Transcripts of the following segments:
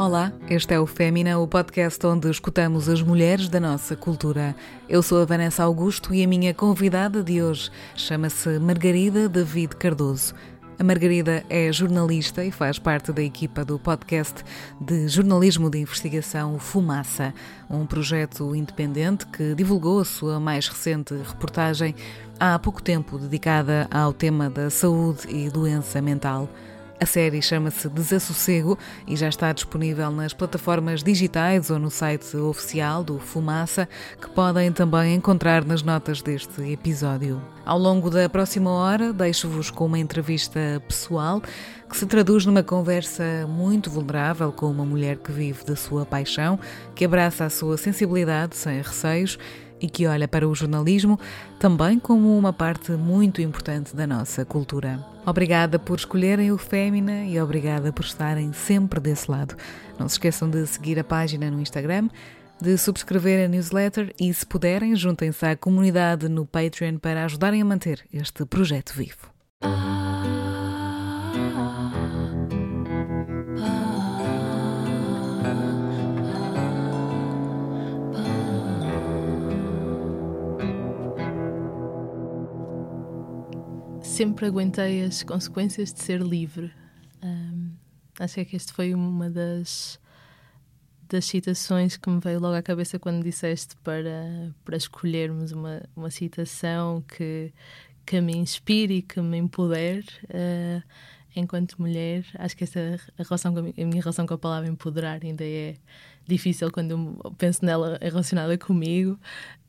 Olá, este é o Fémina, o podcast onde escutamos as mulheres da nossa cultura. Eu sou a Vanessa Augusto e a minha convidada de hoje chama-se Margarida David Cardoso. A Margarida é jornalista e faz parte da equipa do podcast de jornalismo de investigação Fumaça, um projeto independente que divulgou a sua mais recente reportagem há pouco tempo dedicada ao tema da saúde e doença mental. A série chama-se Desassossego e já está disponível nas plataformas digitais ou no site oficial do Fumaça, que podem também encontrar nas notas deste episódio. Ao longo da próxima hora, deixo-vos com uma entrevista pessoal que se traduz numa conversa muito vulnerável com uma mulher que vive da sua paixão, que abraça a sua sensibilidade sem receios e que olha para o jornalismo também como uma parte muito importante da nossa cultura. Obrigada por escolherem o Fémina e obrigada por estarem sempre desse lado. Não se esqueçam de seguir a página no Instagram, de subscrever a newsletter e, se puderem, juntem-se à comunidade no Patreon para ajudarem a manter este projeto vivo. Sempre aguentei as consequências de ser livre. Um, acho que este foi uma das, das citações que me veio logo à cabeça quando disseste para, para escolhermos uma, uma citação que, que me inspire e que me empodere. Uh, enquanto mulher, acho que essa a, relação a minha relação com a palavra empoderar ainda é difícil quando eu penso nela relacionada comigo.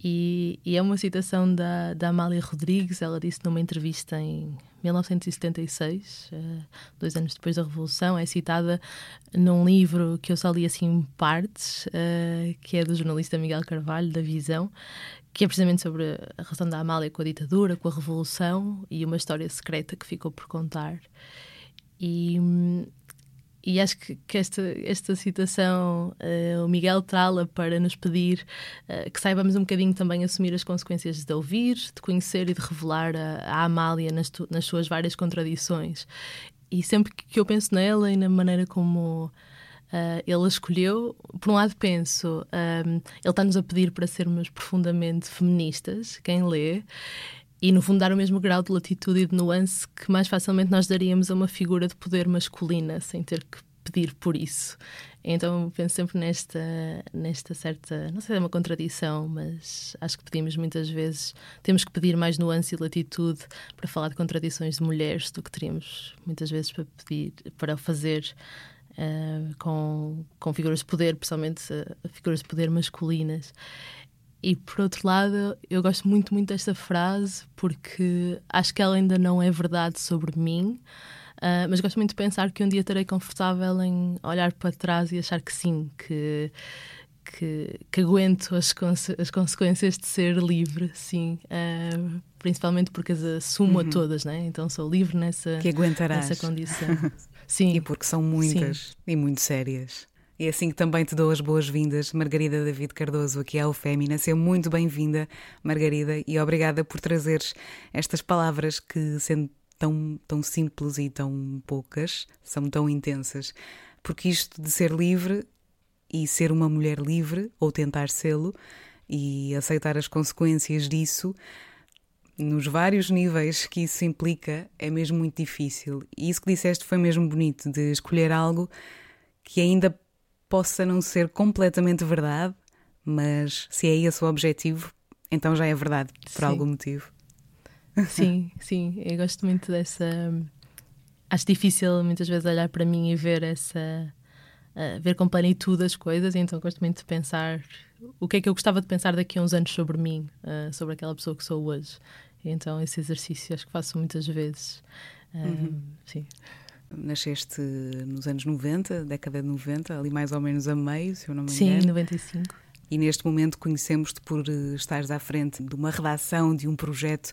E, e, é uma citação da, da Amália Rodrigues, ela disse numa entrevista em 1976, uh, dois anos depois da Revolução, é citada num livro que eu só li assim partes, uh, que é do jornalista Miguel Carvalho, da Visão, que é precisamente sobre a relação da Amália com a ditadura, com a Revolução e uma história secreta que ficou por contar. E, e acho que, que, esta, esta citação uh, o Miguel trala para nos pedir uh, que saibamos um bocadinho também assumir as consequências de ouvir, de conhecer e de revelar a, a Amália nas, tu, nas suas várias contradições. E sempre que eu penso nela e na maneira como uh, ele a escolheu, por um lado penso, um, ele está-nos a pedir para sermos profundamente feministas, quem lê, e no fundo dar o mesmo grau de latitude e de nuance que mais facilmente nós daríamos a uma figura de poder masculina sem ter que pedir por isso. Então penso sempre nesta, nesta certa, não sei se é uma contradição, mas acho que pedimos muitas vezes, temos que pedir mais nuance e latitude para falar de contradições de mulheres do que teríamos muitas vezes para pedir, para fazer uh, com, com figuras de poder, principalmente uh, figuras de poder masculinas. E por outro lado, eu gosto muito, muito desta frase porque acho que ela ainda não é verdade sobre mim, uh, mas gosto muito de pensar que um dia estarei confortável em olhar para trás e achar que sim, que, que, que aguento as, conse as consequências de ser livre, sim. Uh, principalmente porque as assumo uhum. a todas, né? então sou livre nessa, que aguentarás. nessa condição. sim. E porque são muitas sim. e muito sérias. E assim que também te dou as boas-vindas, Margarida David Cardoso, aqui ao Fémina. Seja muito bem-vinda, Margarida, e obrigada por trazeres estas palavras que, sendo tão, tão simples e tão poucas, são tão intensas. Porque isto de ser livre e ser uma mulher livre, ou tentar sê-lo, e aceitar as consequências disso, nos vários níveis que isso implica, é mesmo muito difícil. E isso que disseste foi mesmo bonito, de escolher algo que ainda possa não ser completamente verdade, mas se é esse o objetivo, então já é verdade, por sim. algum motivo. Sim, sim, eu gosto muito dessa. Acho difícil muitas vezes olhar para mim e ver essa. Uh, ver com plenitude as coisas, então gosto muito de pensar o que é que eu gostava de pensar daqui a uns anos sobre mim, uh, sobre aquela pessoa que sou hoje. então esse exercício acho que faço muitas vezes. Uh, uhum. Sim. Nasceste nos anos 90, década de 90, ali mais ou menos a meio, se eu não me engano. Sim, 95. E neste momento conhecemos-te por eh, estares à frente de uma redação, de um projeto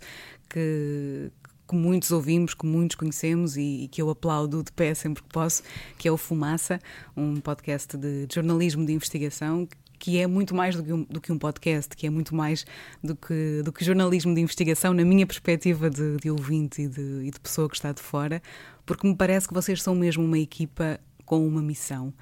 que, que muitos ouvimos, que muitos conhecemos e, e, que eu aplaudo de pé sempre que posso, que é o Fumaça, um podcast de jornalismo de investigação que é muito mais do que, um, do que um podcast, que é muito mais do que, do que jornalismo de investigação, na minha perspectiva de, de ouvinte e de, e de pessoa que está de fora, porque me parece que vocês são mesmo uma equipa com uma missão.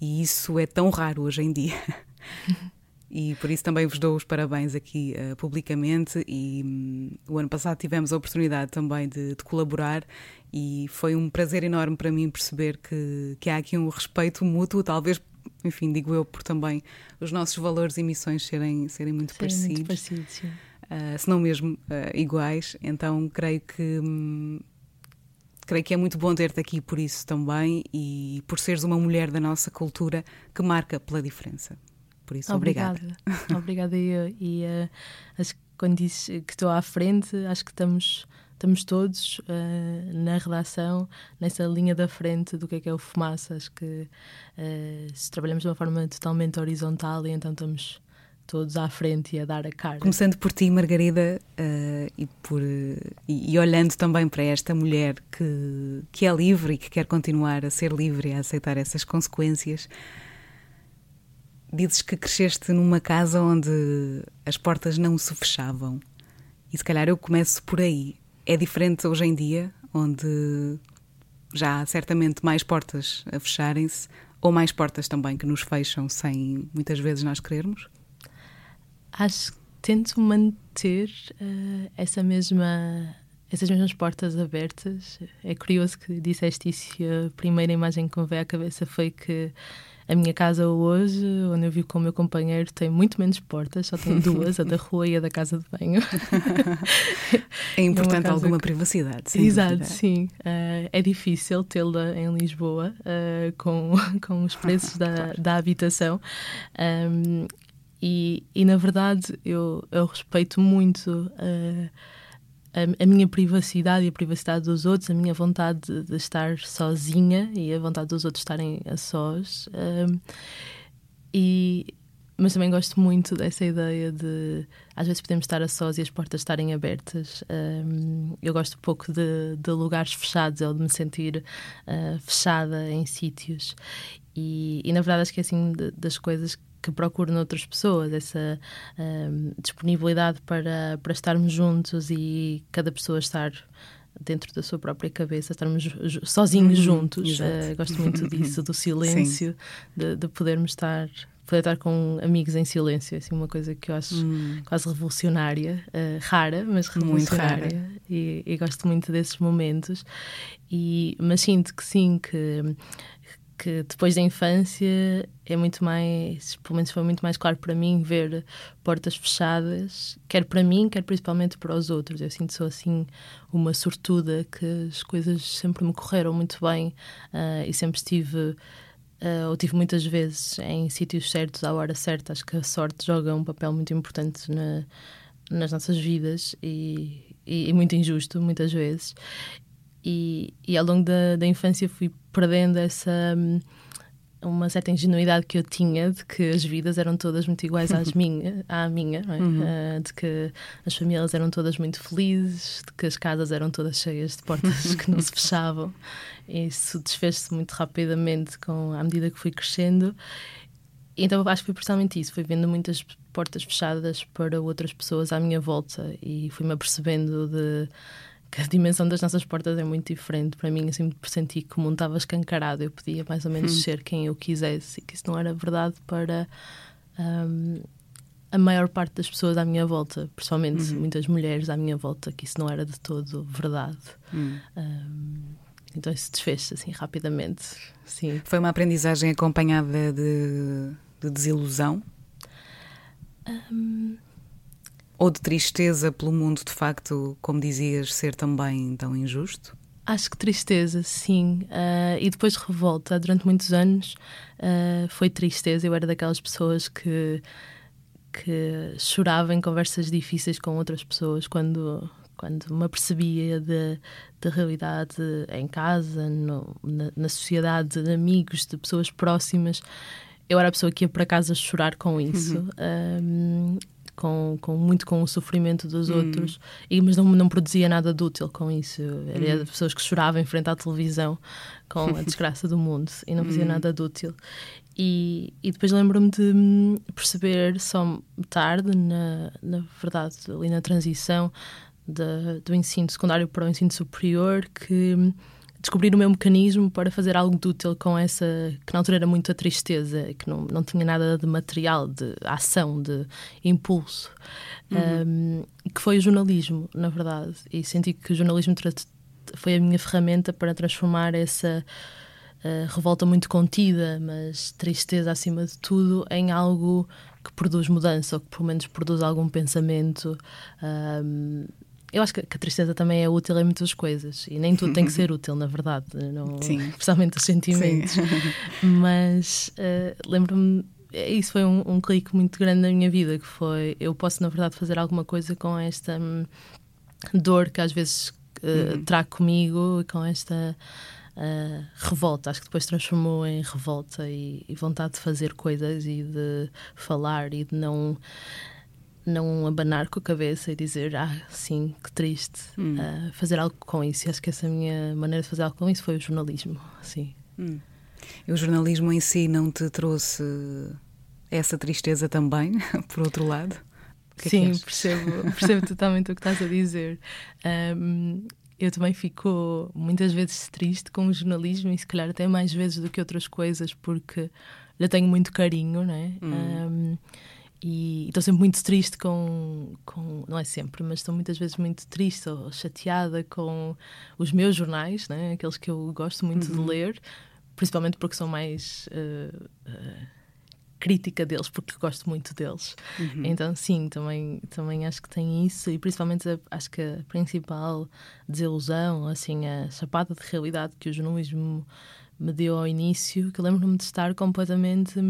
E isso é tão raro hoje em dia. E por isso também vos dou os parabéns aqui uh, publicamente. E um, o ano passado tivemos a oportunidade também de, de, colaborar e foi um prazer enorme para mim perceber que, que há aqui um respeito mútuo, talvez, enfim, digo eu, por também os nossos valores e missões serem, serem muito Serem parecidos. Muito parecidos uh, se não mesmo uh, iguais. Então creio que. Um, creio que é muito bom ter-te aqui por isso também e por seres uma mulher da nossa cultura que marca pela diferença. Por isso, obrigada. Obrigada, obrigada eu. E uh, acho que quando disse que estou à frente, acho que estamos, estamos todos uh, na redação, nessa linha da frente do que é que é o fumaça. Acho que uh, se trabalhamos de uma forma totalmente horizontal e então estamos todos à frente e a dar a cara. Começando por ti, Margarida, uh, e, por, uh, e, e, olhando também para esta mulher que, que é livre e que quer continuar a ser livre e a aceitar essas consequências, dizes que cresceste numa casa onde as portas não se fechavam. E se calhar eu começo por aí. É diferente hoje em dia, onde já há certamente mais portas a fecharem-se, ou mais portas também que nos fecham sem muitas vezes nós querermos? Acho que tento manter uh, essa mesma essas mesmas portas abertas. É curioso que disseste isso a primeira imagem que me veio à cabeça foi que a minha casa hoje, onde eu vivo com o meu companheiro, tem muito menos portas, só tem duas, a da rua e a da casa de banho. é importante é alguma que... privacidade, sim. Exato, dúvida. sim. Uh, é difícil tê-la em Lisboa uh, com, com os preços da, da habitação. Um, e, e, na verdade, eu, eu respeito muito. Uh, a, a, minha privacidade e a privacidade dos outros, a minha vontade de, de estar sozinha e a vontade dos outros estarem a sós. Um, e, mas também gosto muito dessa ideia de às vezes podemos estar a sós e as portas estarem abertas. Um, eu gosto pouco de, de, lugares fechados ou de me sentir uh, fechada em sítios. E, e, na verdade acho que é assim de, das coisas que procuro noutras pessoas, essa um, disponibilidade para, para estarmos juntos e cada pessoa estar dentro da sua própria cabeça, estarmos sozinhos uhum, juntos. Uh, gosto muito disso, do silêncio, de, de, podermos estar. Poder estar com amigos em silêncio, assim, uma coisa que eu acho hum. quase revolucionária, uh, rara, mas revolucionária, e, e, gosto muito desses momentos. E, mas sinto que sim, que que depois da infância é muito mais, pelo menos foi muito mais claro para mim ver portas fechadas, quer para mim, quer principalmente para os outros. Eu sinto sou assim uma sortuda que as coisas sempre me correram muito bem uh, e sempre estive uh, ou tive muitas vezes em sítios certos à hora certa. Acho que a sorte joga um papel muito importante na, nas nossas vidas e, e, e muito injusto muitas vezes. E, e ao longo da, da infância fui perdendo essa hum, uma certa ingenuidade que eu tinha de que as vidas eram todas muito iguais às minha, à minha, é? uhum. uh, de que as famílias eram todas muito felizes, de que as casas eram todas cheias de portas que não se fechavam. Isso desfez-se muito rapidamente com, à medida que fui crescendo. Então acho que foi precisamente isso, fui vendo muitas portas fechadas para outras pessoas à minha volta e fui-me apercebendo de que a dimensão das nossas portas é muito diferente. Para mim, eu sempre senti que o mundo estava escancarado. Eu podia mais ou menos hum. ser quem eu quisesse e que isso não era verdade para um, a maior parte das pessoas à minha volta, principalmente uhum. muitas mulheres à minha volta, que isso não era de todo verdade. Hum. Um, então isso desfez assim rapidamente. Sim. Foi uma aprendizagem acompanhada de, de desilusão? Um, ou de tristeza pelo mundo, de facto, como dizias, ser também tão injusto? Acho que tristeza, sim. Uh, e depois revolta. Durante muitos anos uh, foi tristeza. Eu era daquelas pessoas que, que chorava em conversas difíceis com outras pessoas quando, quando me apercebia da realidade em casa, no, na, na, sociedade, de amigos, de pessoas próximas. Eu era a pessoa que ia para casa chorar com isso. Uhum com, com muito com o sofrimento dos hum. outros, e, mas não, não produzia nada de útil com isso. Era hum. pessoas que choravam em frente à televisão com a desgraça do mundo e não fazia hum. nada de útil. E, e depois lembro-me de hum, perceber só tarde, na, na verdade, ali na transição de, do ensino secundário para o ensino superior, que hum, descobrir o meu mecanismo para fazer algo de útil com essa, que na altura era muito a tristeza, que não, não tinha nada de material, de ação, de impulso, uhum. um, que foi o jornalismo, na verdade. E senti que o jornalismo foi a minha ferramenta para transformar essa uh, revolta muito contida, mas tristeza acima de tudo, em algo que produz mudança, ou que pelo menos produz algum pensamento. Um, eu acho que, a tristeza também é útil em muitas coisas e nem tudo tem que ser útil, na verdade, não, Sim. especialmente os sentimentos. Sim. Mas uh, lembro-me, isso foi um, um, clique muito grande na minha vida, que foi eu posso, na verdade, fazer alguma coisa com esta hum, dor que às vezes uh, uhum. trago comigo, com esta uh, revolta. Acho que depois transformou em revolta e, e vontade de fazer coisas e de falar e de não não abanar com a cabeça e dizer, ah, sim, que triste, hum. uh, fazer algo com isso. E acho que essa minha maneira de fazer algo com isso foi o jornalismo, sim. Hum. E o jornalismo em si não te trouxe essa tristeza também, por outro lado? Que é sim, é percebo, percebo totalmente o que estás a dizer. Um, eu também fico muitas vezes triste com o jornalismo e se calhar até mais vezes do que outras coisas porque lhe tenho muito carinho, né? Hum. Um, e estou sempre muito triste com, com, não é sempre, mas estou muitas vezes muito triste ou chateada com os meus jornais, né? aqueles que eu gosto muito uhum. de ler, principalmente porque sou mais uh, uh, crítica deles, porque gosto muito deles. Uhum. Então, sim, também, também acho que tem isso, e principalmente a, acho que a principal desilusão, assim, a chapada de realidade que o jornalismo me deu ao início, que lembro-me de estar completamente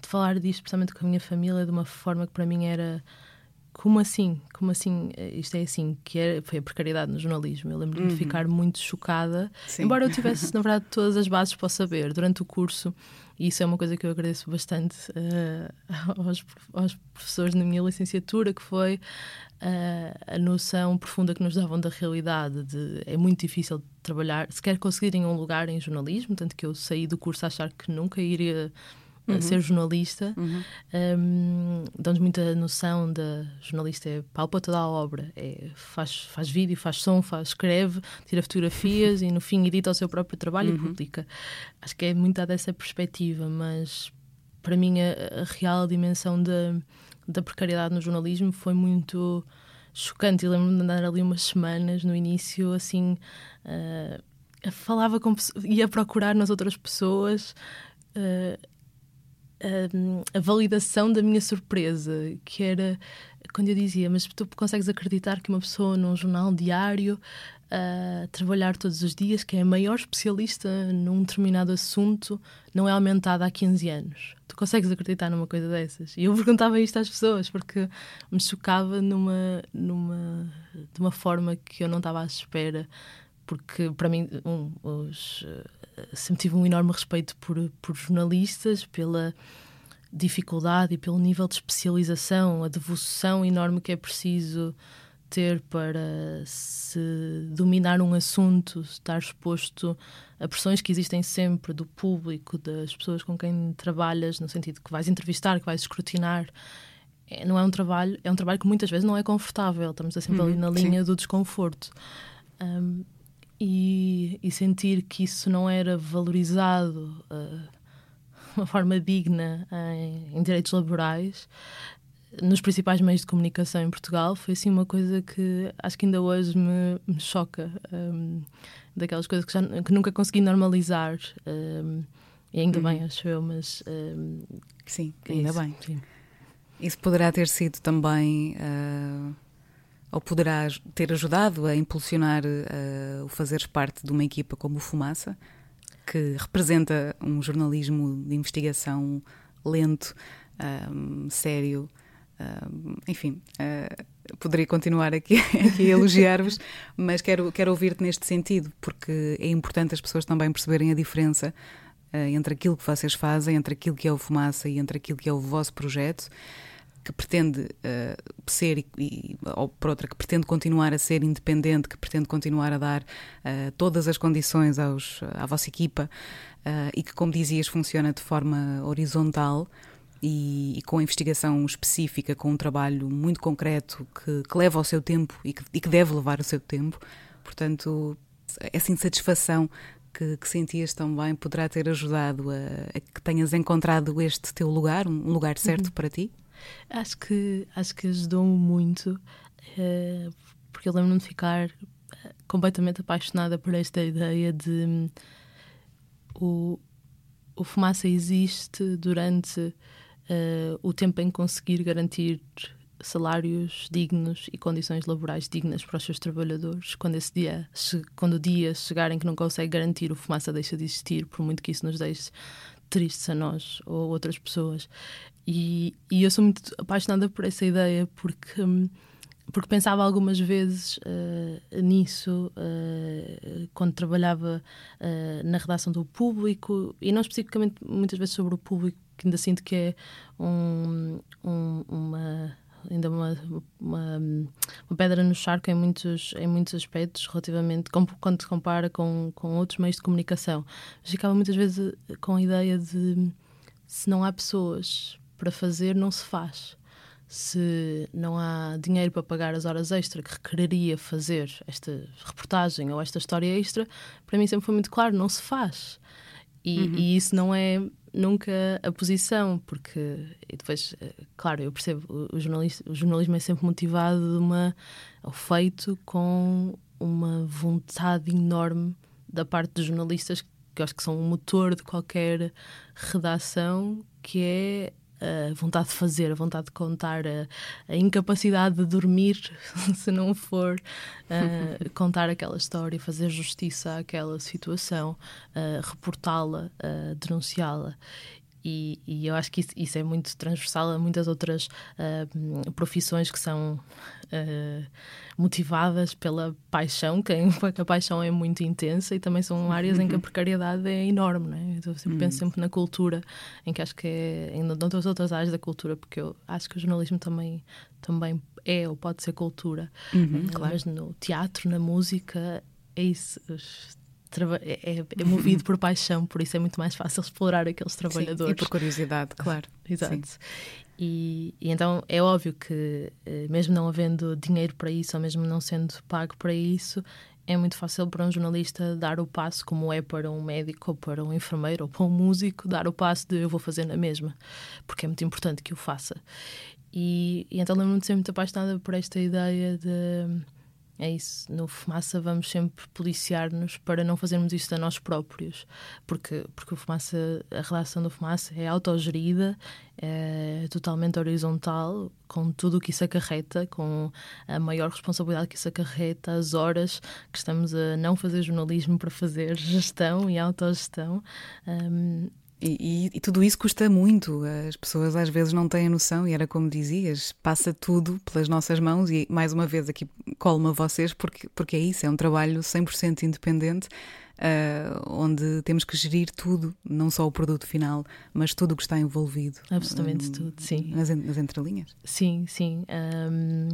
de falar disto, especialmente com a minha família, de uma forma que para mim era como assim? Como assim? Isto é assim, que é, foi a precariedade no jornalismo. Eu lembro-me uhum. de ficar muito chocada, Sim. embora eu tivesse, na verdade, todas as bases para saber durante o curso, e isso é uma coisa que eu agradeço bastante uh, aos, aos, professores na minha licenciatura, que foi uh, a noção profunda que nos davam da realidade. De, é muito difícil trabalhar, se quer conseguirem um lugar em jornalismo, tanto que eu saí do curso a achar que nunca iria uhum. ser jornalista, uhum. um, dão-nos muita noção da jornalista é palpa toda a obra, é, faz, faz vídeo, faz som, faz, escreve, tira fotografias e no fim edita o seu próprio trabalho uhum. e publica. Acho que é muito dessa perspectiva, mas para mim a, a real dimensão da, da precariedade no jornalismo foi muito chocante. Eu lembro-me de andar ali umas semanas no início, assim, uh, falava com ia procurar nas outras pessoas uh, a, a validação da minha surpresa, que era quando eu dizia, mas tu consegues acreditar que uma pessoa num jornal diário a trabalhar todos os dias, que é a maior especialista num determinado assunto, não é aumentada há 15 anos. Tu consegues acreditar numa coisa dessas? E eu perguntava isto às pessoas porque me chocava numa, numa, de uma forma que eu não estava à espera. Porque, para mim, um, os, sempre tive um enorme respeito por, por jornalistas, pela dificuldade e pelo nível de especialização, a devoção enorme que é preciso ter para se dominar um assunto, estar exposto a pressões que existem sempre do público, das pessoas com quem trabalhas, no sentido que vais entrevistar, que vais escrutinar. É, não é um trabalho, é um trabalho que muitas vezes não é confortável, estamos sempre uhum, ali na linha sim. do desconforto. Um, e, e, sentir que isso não era valorizado uh, de uma forma digna em, em, direitos laborais nos principais meios de comunicação em Portugal foi assim uma coisa que acho que ainda hoje me, me choca um, daquelas coisas que, já, que nunca consegui normalizar um, e ainda uhum. bem acho eu mas um, sim ainda isso, bem sim. isso poderá ter sido também uh ou poderá ter ajudado a impulsionar uh, o fazeres parte de uma equipa como o Fumaça, que representa um jornalismo de investigação lento, ehm, sério, ehm, enfim. Uh, poderia continuar aqui, aqui a elogiar-vos, mas quero, quero ouvir-te neste sentido, porque é importante as pessoas também perceberem a diferença uh, entre aquilo que vocês fazem, entre aquilo que é o Fumaça e entre aquilo que é o vosso projeto que pretende uh, ser, e, ou por outra, que pretende continuar a ser independente, que pretende continuar a dar uh, todas as condições aos, à vossa equipa uh, e que, como dizias, funciona de forma horizontal e, e, com a investigação específica, com um trabalho muito concreto que, que leva o seu tempo e que, e que deve levar o seu tempo. Portanto, Essa insatisfação que, que, sentias também poderá ter ajudado a, a, que tenhas encontrado este teu lugar, um lugar certo uhum. para ti? Acho que, acho que ajudou-me muito, uh, porque eu lembro-me de ficar eh, completamente apaixonada por esta ideia de um, o, o fumaça existe durante uh, o tempo em conseguir garantir salários dignos e condições laborais dignas para os seus trabalhadores. Quando esse dia, quando o dia chegar em que não consegue garantir, o fumaça deixa de existir, por muito que isso nos deixe tristes a nós ou outras pessoas. E, e eu sou muito apaixonada por essa ideia porque hum, porque pensava algumas vezes uh, nisso uh, quando trabalhava uh, na redação do público e não especificamente muitas vezes sobre o público que ainda sinto que é um, um, uma ainda uma, uma, uma, pedra no charco em muitos, em muitos aspectos, relativamente quando se compara com, com outros meios de comunicação. Ficava muitas vezes com a ideia de se não há pessoas para fazer, não se faz. Se não há dinheiro para pagar as horas extra que requeriria fazer esta reportagem ou esta história extra, para mim sempre foi muito claro: não se faz. E, uhum. e isso não é nunca a posição, porque e depois, eh, claro, eu percebo, o, o jornalismo é sempre motivado de uma, ou feito com uma vontade enorme da parte dos jornalistas, que eu acho que são o motor de qualquer redação, que é a vontade de fazer, a vontade de contar, a, a incapacidade de dormir, se não for uh, contar aquela história, fazer justiça àquela situação, uh, reportá-la, uh, denunciá-la. E, e, eu acho que isso, isso, é muito transversal a muitas outras uh, profissões que são uh, motivadas pela paixão, que a paixão é muito intensa e também são áreas em que a uhum. precariedade é enorme. Né? Eu sempre, penso uhum. sempre na cultura, em que acho que é em outras outras áreas da cultura, porque eu acho que o jornalismo também, também é ou pode ser cultura. Uhum, uh, claro. No teatro, na música, é isso é, é, é, movido por paixão, por isso é muito mais fácil explorar aqueles trabalhadores. Sim, e por curiosidade, claro. Exato. E, e, então é óbvio que, eh, mesmo não havendo dinheiro para isso, ou mesmo não sendo pago para isso, é muito fácil para um jornalista dar o passo, como é para um médico, ou para um enfermeiro, ou para um músico, dar o passo de eu vou fazer na mesma, porque é muito importante que o faça. E, e então lembro-me de ser muito apaixonada por esta ideia de é isso. No Fumaça vamos sempre policiar-nos para não fazermos isto a nós próprios. Porque, porque o Fumaça, a relação do Fumaça é autogerida, é totalmente horizontal, com tudo o que isso acarreta, com a maior responsabilidade que isso acarreta, as horas que estamos a não fazer jornalismo para fazer gestão e autogestão. Um, e, e, e, tudo isso custa muito. As pessoas às vezes não têm a noção, e era como dizias, passa tudo pelas nossas mãos. E mais uma vez aqui colo-me a vocês, porque, porque é isso, é um trabalho 100% independente uh, onde temos que gerir tudo, não só o produto final, mas tudo o que está envolvido. Absolutamente um, tudo, sim. Nas, nas entrelinhas. Sim, sim. Um,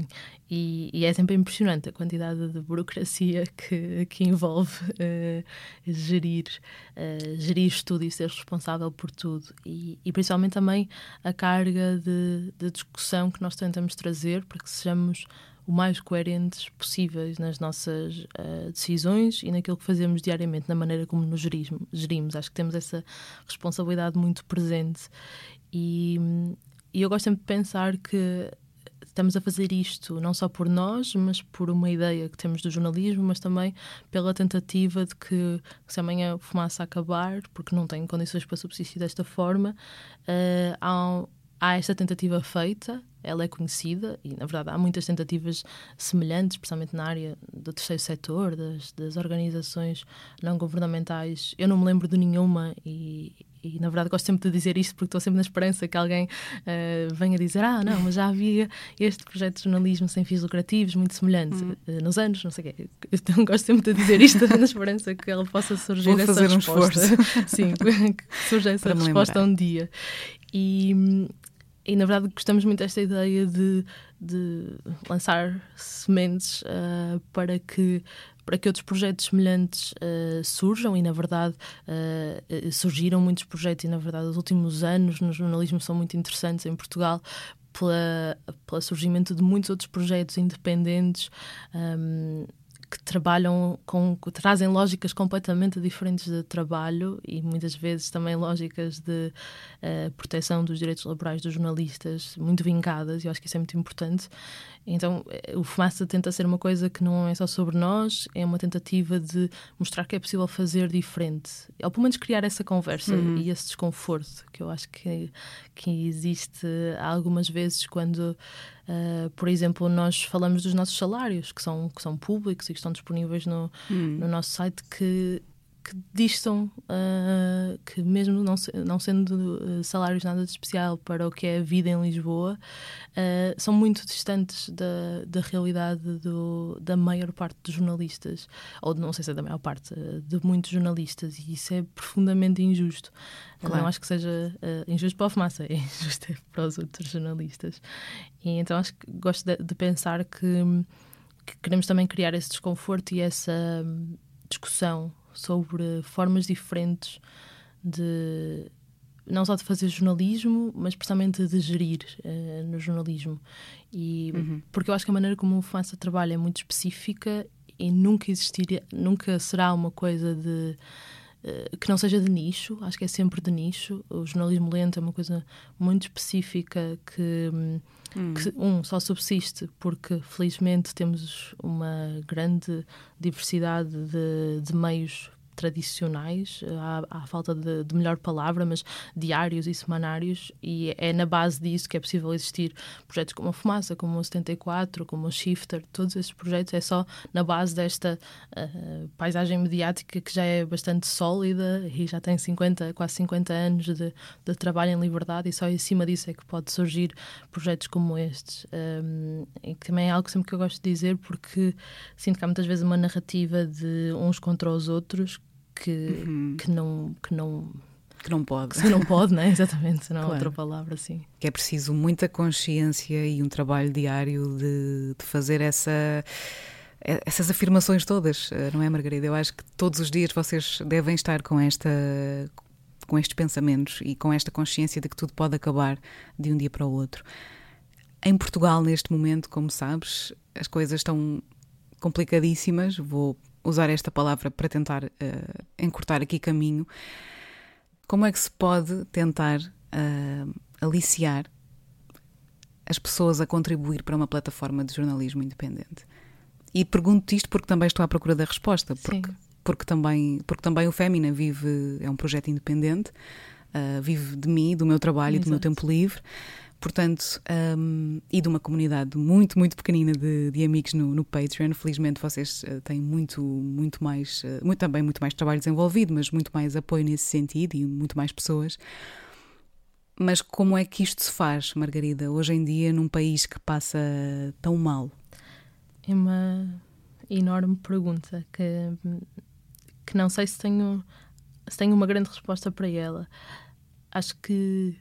e, e, é sempre impressionante a quantidade de burocracia que, que envolve uh, gerir, uh, gerir tudo e ser responsável por tudo. E, e principalmente também a carga de, de discussão que nós tentamos trazer para que sejamos o mais coerentes possíveis nas nossas uh, decisões e naquilo que fazemos diariamente, na maneira como nos gerimos. Acho que temos essa responsabilidade muito presente. E, e eu gosto sempre de pensar que estamos a fazer isto não só por nós, mas por uma ideia que temos do jornalismo, mas também pela tentativa de que, se amanhã a fumaça acabar, porque não tem condições para subsistir desta forma, uh, há, há esta tentativa feita ela é conhecida e, na verdade, há muitas tentativas semelhantes, especialmente na área do terceiro setor, das, das organizações não governamentais. Eu não me lembro de nenhuma e, e na verdade gosto sempre de dizer isto porque estou sempre na esperança que alguém uh, venha dizer ah, não, mas já havia este projeto de jornalismo sem fins lucrativos muito semelhante uh, nos anos, não sei o quê. Então gosto sempre de dizer isto na esperança que ela possa surgir Vou essa fazer resposta. Um esforço. Sim, que surja essa resposta um dia. E, e na verdade gostamos muito desta ideia de, de lançar sementes uh, para que para que outros projetos semelhantes uh, surjam. E na verdade uh, surgiram muitos projetos. E na verdade os últimos anos no jornalismo são muito interessantes em Portugal pelo surgimento de muitos outros projetos independentes um, que trabalham com que trazem lógicas completamente diferentes de trabalho e muitas vezes também lógicas de uh, proteção dos direitos laborais dos jornalistas muito vingadas e eu acho que isso é muito importante então o Fumaça tenta ser uma coisa que não é só sobre nós é uma tentativa de mostrar que é possível fazer diferente ou pelo menos criar essa conversa uhum. e esse desconforto que eu acho que, que existe algumas vezes quando Uh, por exemplo, nós falamos dos nossos salários, que são, que são públicos e que estão disponíveis no, hum. no nosso site, que, que distam uh, que, mesmo não, não sendo uh, salários nada de especial para o que é a vida em Lisboa, uh, são muito distantes da, da realidade do, da maior parte dos jornalistas, ou não sei se é da maior parte, de muitos jornalistas, e isso é profundamente injusto. Claro. Não acho que seja injusto para a fumaça, é injusto para os outros jornalistas. E então acho que gosto de, de pensar que, que queremos também criar esse desconforto e essa hum, discussão sobre formas diferentes de não só de fazer jornalismo, mas precisamente de gerir uh, no jornalismo. E uhum. porque eu acho que a maneira como o Fumaça trabalha é muito específica e nunca existiria, nunca será uma coisa de que não seja de nicho, acho que é sempre de nicho. O jornalismo lento é uma coisa muito específica que hum, hum. que, um, só subsiste porque, felizmente, temos uma grande diversidade de, de meios tradicionais, há, há falta de, de, melhor palavra, mas diários e semanários, e é na base disso que é possível existir projetos como a Fumaça, como o 74, como o Shifter, todos esses projetos é só na base desta uh, paisagem mediática que já é bastante sólida e já tem 50, quase 50 anos de, de trabalho em liberdade, e só em cima disso é que pode surgir projetos como estes. Um, e que também é algo sempre que eu gosto de dizer, porque sinto que há muitas vezes uma narrativa de uns contra os outros que, uhum. que não. Que não que não pode. Que não pode, né? Exatamente, não claro. outra palavra assim. Que é preciso muita consciência e um trabalho diário de, de fazer essa essas afirmações todas, eh, não é, Margarida? Eu acho que todos os dias vocês devem estar com esta com estes pensamentos e com esta consciência de que tudo pode acabar de um dia para o outro. Em Portugal, neste momento, como sabes, as coisas estão complicadíssimas. Vou usar esta palavra para tentar uh, encurtar aqui caminho, como é que se pode tentar uh, aliciar as pessoas a contribuir para uma plataforma de jornalismo independente? E pergunto isto porque também estou à procura da resposta, porque, porque, também, porque também o Fémina vive, é um projeto independente, uh, vive de mim, do meu trabalho Exato. e do meu tempo livre portanto, um, e de uma comunidade muito, muito pequenina de, de amigos no, no, Patreon. Felizmente vocês uh, têm muito, muito mais, uh, muito, também muito mais trabalho desenvolvido, mas muito mais apoio nesse sentido e muito mais pessoas. Mas como é que isto se faz, Margarida, hoje em dia, num país que passa tão mal? É uma enorme pergunta que, que não sei se tenho, se tenho uma grande resposta para ela. Acho que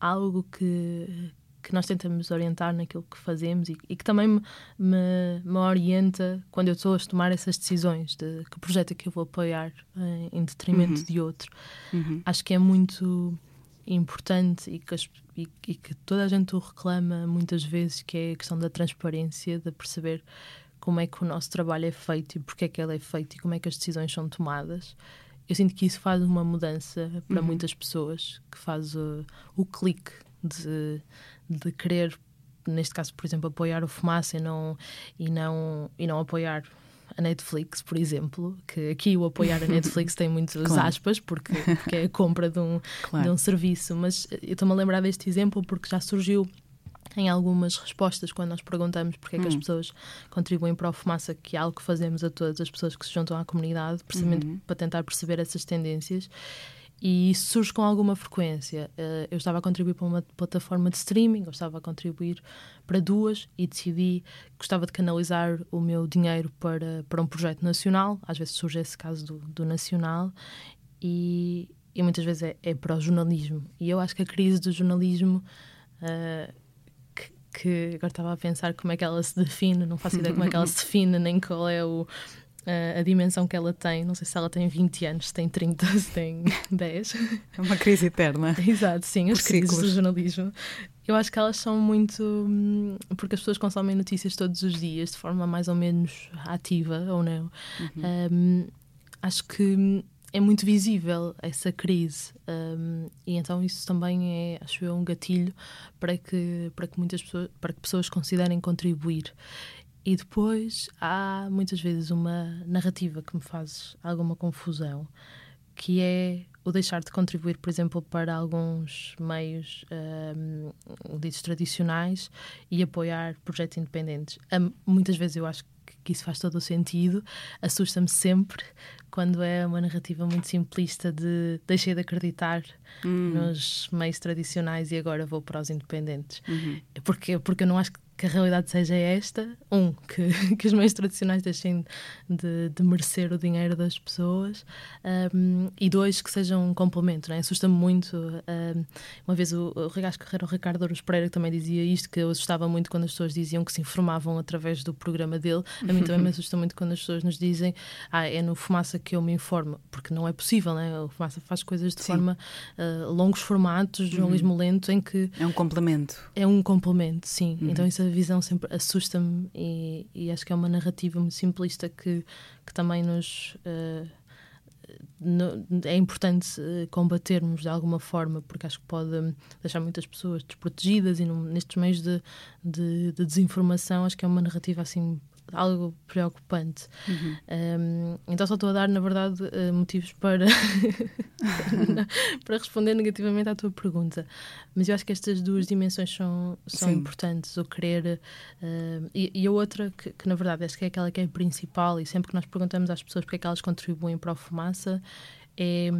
algo que, que nós tentamos orientar naquilo que fazemos e, e que também me, me, me, orienta quando eu estou a tomar essas decisões de que projeto é que eu vou apoiar em, em detrimento uhum. de outro. Uhum. Acho que é muito importante e que, as, e, e que toda a gente o reclama muitas vezes, que é a questão da transparência, de perceber como é que o nosso trabalho é feito e porque é que ele é feito e como é que as decisões são tomadas eu sinto que isso faz uma mudança para uhum. muitas pessoas, que faz uh, o clique de, de querer, neste caso, por exemplo, apoiar o Fumaça e não, e não, e não apoiar a Netflix, por exemplo, que aqui o apoiar a Netflix tem muitas claro. aspas, porque, porque é a compra de um, claro. de um serviço, mas eu estou-me a lembrar deste exemplo porque já surgiu em algumas respostas quando nós perguntamos porque é que hum. as pessoas contribuem para o Fumaça, que é algo que fazemos a todas as pessoas que se juntam à comunidade, precisamente uhum. para tentar perceber essas tendências. E isso surge com alguma frequência. Eh, eu estava a contribuir para uma plataforma de streaming, eu estava a contribuir para duas e decidi que gostava de canalizar o meu dinheiro para, para um projeto nacional. Às vezes surge esse caso do, do nacional e, e muitas vezes é, é, para o jornalismo. E eu acho que a crise do jornalismo. Uh, que agora estava a pensar como é que ela se define, não faço ideia como é que ela se define, nem qual é o, a, a dimensão que ela tem. Não sei se ela tem 20 anos, se tem 30, se tem 10. É uma crise eterna. Exato, sim, as crises do jornalismo. Eu acho que elas são muito. Hum, porque as pessoas consomem notícias todos os dias de forma mais ou menos ativa ou não. Uhum. Um, acho que é muito visível essa crise um, e então isso também é, acho eu, um gatilho para que, para que muitas pessoas, para que pessoas considerem contribuir. E depois há muitas vezes uma narrativa que me faz alguma confusão, que é o deixar de contribuir, por exemplo, para alguns meios um, ditos tradicionais e apoiar projetos independentes. Um, muitas vezes eu acho que isso faz todo o sentido. Assusta-me sempre quando é uma narrativa muito simplista de deixei de acreditar hum. nos meios tradicionais e agora vou para os independentes. Uhum. Porque, porque eu não acho que que a realidade seja esta: um, que, que os meios tradicionais deixem de, de merecer o dinheiro das pessoas, um, e dois, que sejam um complemento. Né? Assusta-me muito. Um, uma vez o, o, era o Ricardo Ouros Pereira que também dizia isto: que eu assustava muito quando as pessoas diziam que se informavam através do programa dele. A mim também me assusta muito quando as pessoas nos dizem: ah, é no Fumaça que eu me informo, porque não é possível, né? O Fumaça faz coisas de Sim. forma uh, longos formatos, jornalismo uhum. lento, em que. É um complemento. É um complemento, sim. Uhum. Então isso visão sempre assusta-me e, e, acho que é uma narrativa muito simplista que, que também nos. Uh, no, é importante uh, combatermos de alguma forma, porque acho que pode deixar muitas pessoas desprotegidas e no, nestes meios de, de, de, desinformação, acho que é uma narrativa assim algo preocupante. Uhum. Um, então só estou a dar, na verdade, uh, motivos para, para responder negativamente à tua pergunta. Mas eu acho que estas duas dimensões são, são importantes, o querer uh, e, e, a outra, que, que, na verdade acho que é aquela que é principal, e sempre que nós perguntamos às pessoas porque é que elas contribuem para a fumaça, é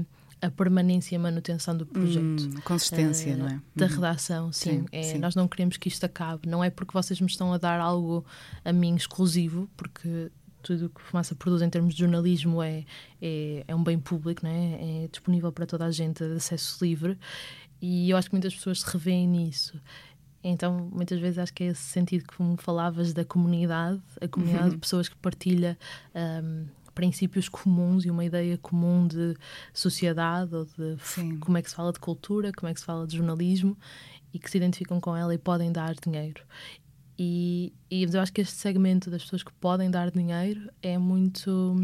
a permanência e a manutenção do projeto. Hum, consistência, uh, não é? Da uhum. redação, sim. sim, é, sim. Nós não queremos que isto acabe. Não é porque vocês me estão a dar algo a mim exclusivo, porque tudo o que Fumaça produz em termos de jornalismo é, é, é um bem público, não é? é disponível para toda a gente, de acesso livre. E eu acho que muitas pessoas se revêem nisso. Então, muitas vezes acho que é esse sentido que me falavas da comunidade, a comunidade uhum. de pessoas que partilha um, princípios comuns e uma ideia comum de sociedade ou de Sim. como é que se fala de cultura, como é que se fala de jornalismo e que se identificam com ela e podem dar dinheiro. E, e eu acho que este segmento das pessoas que podem dar dinheiro é muito.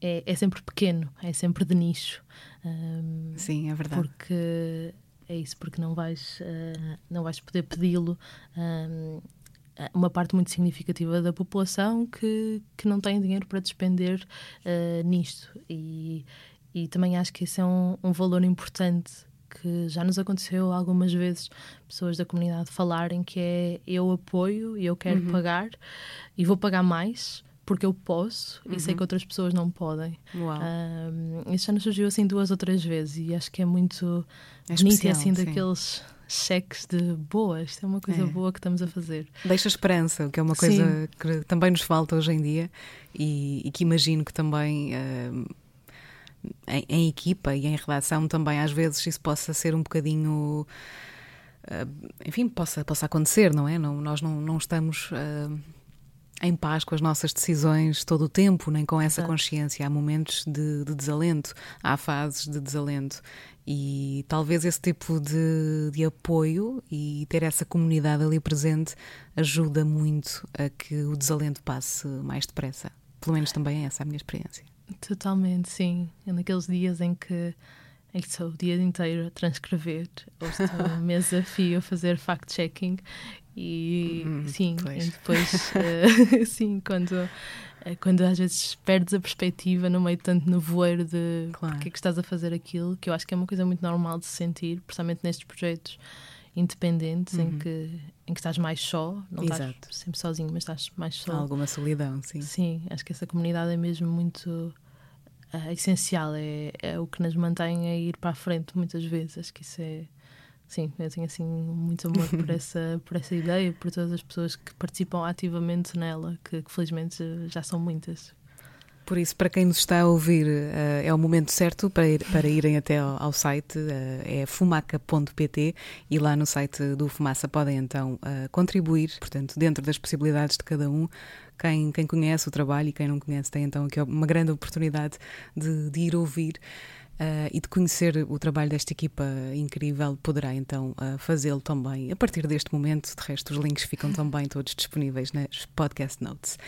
É, é sempre pequeno, é sempre de nicho. Um, Sim, é verdade. Porque é isso, porque não vais, uh, não vais poder pedi-lo um, uma parte muito significativa da população que, que não tem dinheiro para despender uh, nisto. E, e também acho que esse é um, um valor importante que já nos aconteceu algumas vezes pessoas da comunidade falarem que é eu apoio e eu quero uhum. pagar e vou pagar mais porque eu posso uhum. e sei uhum. que outras pessoas não podem. Uau. Um, isso já nos surgiu assim duas ou três vezes e acho que é muito é bonito assim sim. daqueles cheques de boa, isto é uma coisa é. boa que estamos a fazer. Deixa esperança, que é uma coisa Sim. que também nos falta hoje em dia e, e que imagino que também uh, em, em, equipa e em redação também às vezes isso possa ser um bocadinho. Uh, enfim, possa, possa acontecer, não é? Não, nós não, não estamos. Uh, em paz com as nossas decisões todo o tempo, nem com essa consciência. Há momentos de, de, desalento, há fases de desalento. E talvez esse tipo de, de apoio e ter essa comunidade ali presente ajuda muito a que o desalento passe mais depressa. Pelo menos também é essa a minha experiência. Totalmente, sim. É naqueles dias em que, em que estou o dia inteiro a transcrever, ou estou mesa fio a fazer fact-checking e hum, sim, e depois, uh, sim, quando é quando às vezes perdes a perspectiva no meio de tanto nevoeiro de claro. porque é que estás a fazer aquilo, que eu acho que é uma coisa muito normal de se sentir, principalmente nestes projetos independentes uhum. em, que, em que estás mais só, não Exato. estás sempre sozinho, mas estás mais só. Há alguma solidão, sim. Sim, acho que essa comunidade é mesmo muito uh, essencial, é, é o que nos mantém a ir para a frente muitas vezes. Acho que isso é sim, eu tenho assim muito amor por essa, por essa ideia, por todas as pessoas que participam ativamente nela, que, que felizmente já são muitas. Por isso, para quem nos está a ouvir, uh, é o momento certo para, ir, para irem até ao, ao site, uh, é fumaca.pt e lá no site do Fumaça podem então contribuir, portanto, dentro das possibilidades de cada um. Quem, quem conhece o trabalho e quem não conhece tem então aqui uma grande oportunidade de, de ir ouvir Uh, e de conhecer o trabalho desta equipa incrível, poderá então uh, fazê-lo também a partir deste momento. De resto, os links ficam também todos disponíveis nas podcast notes.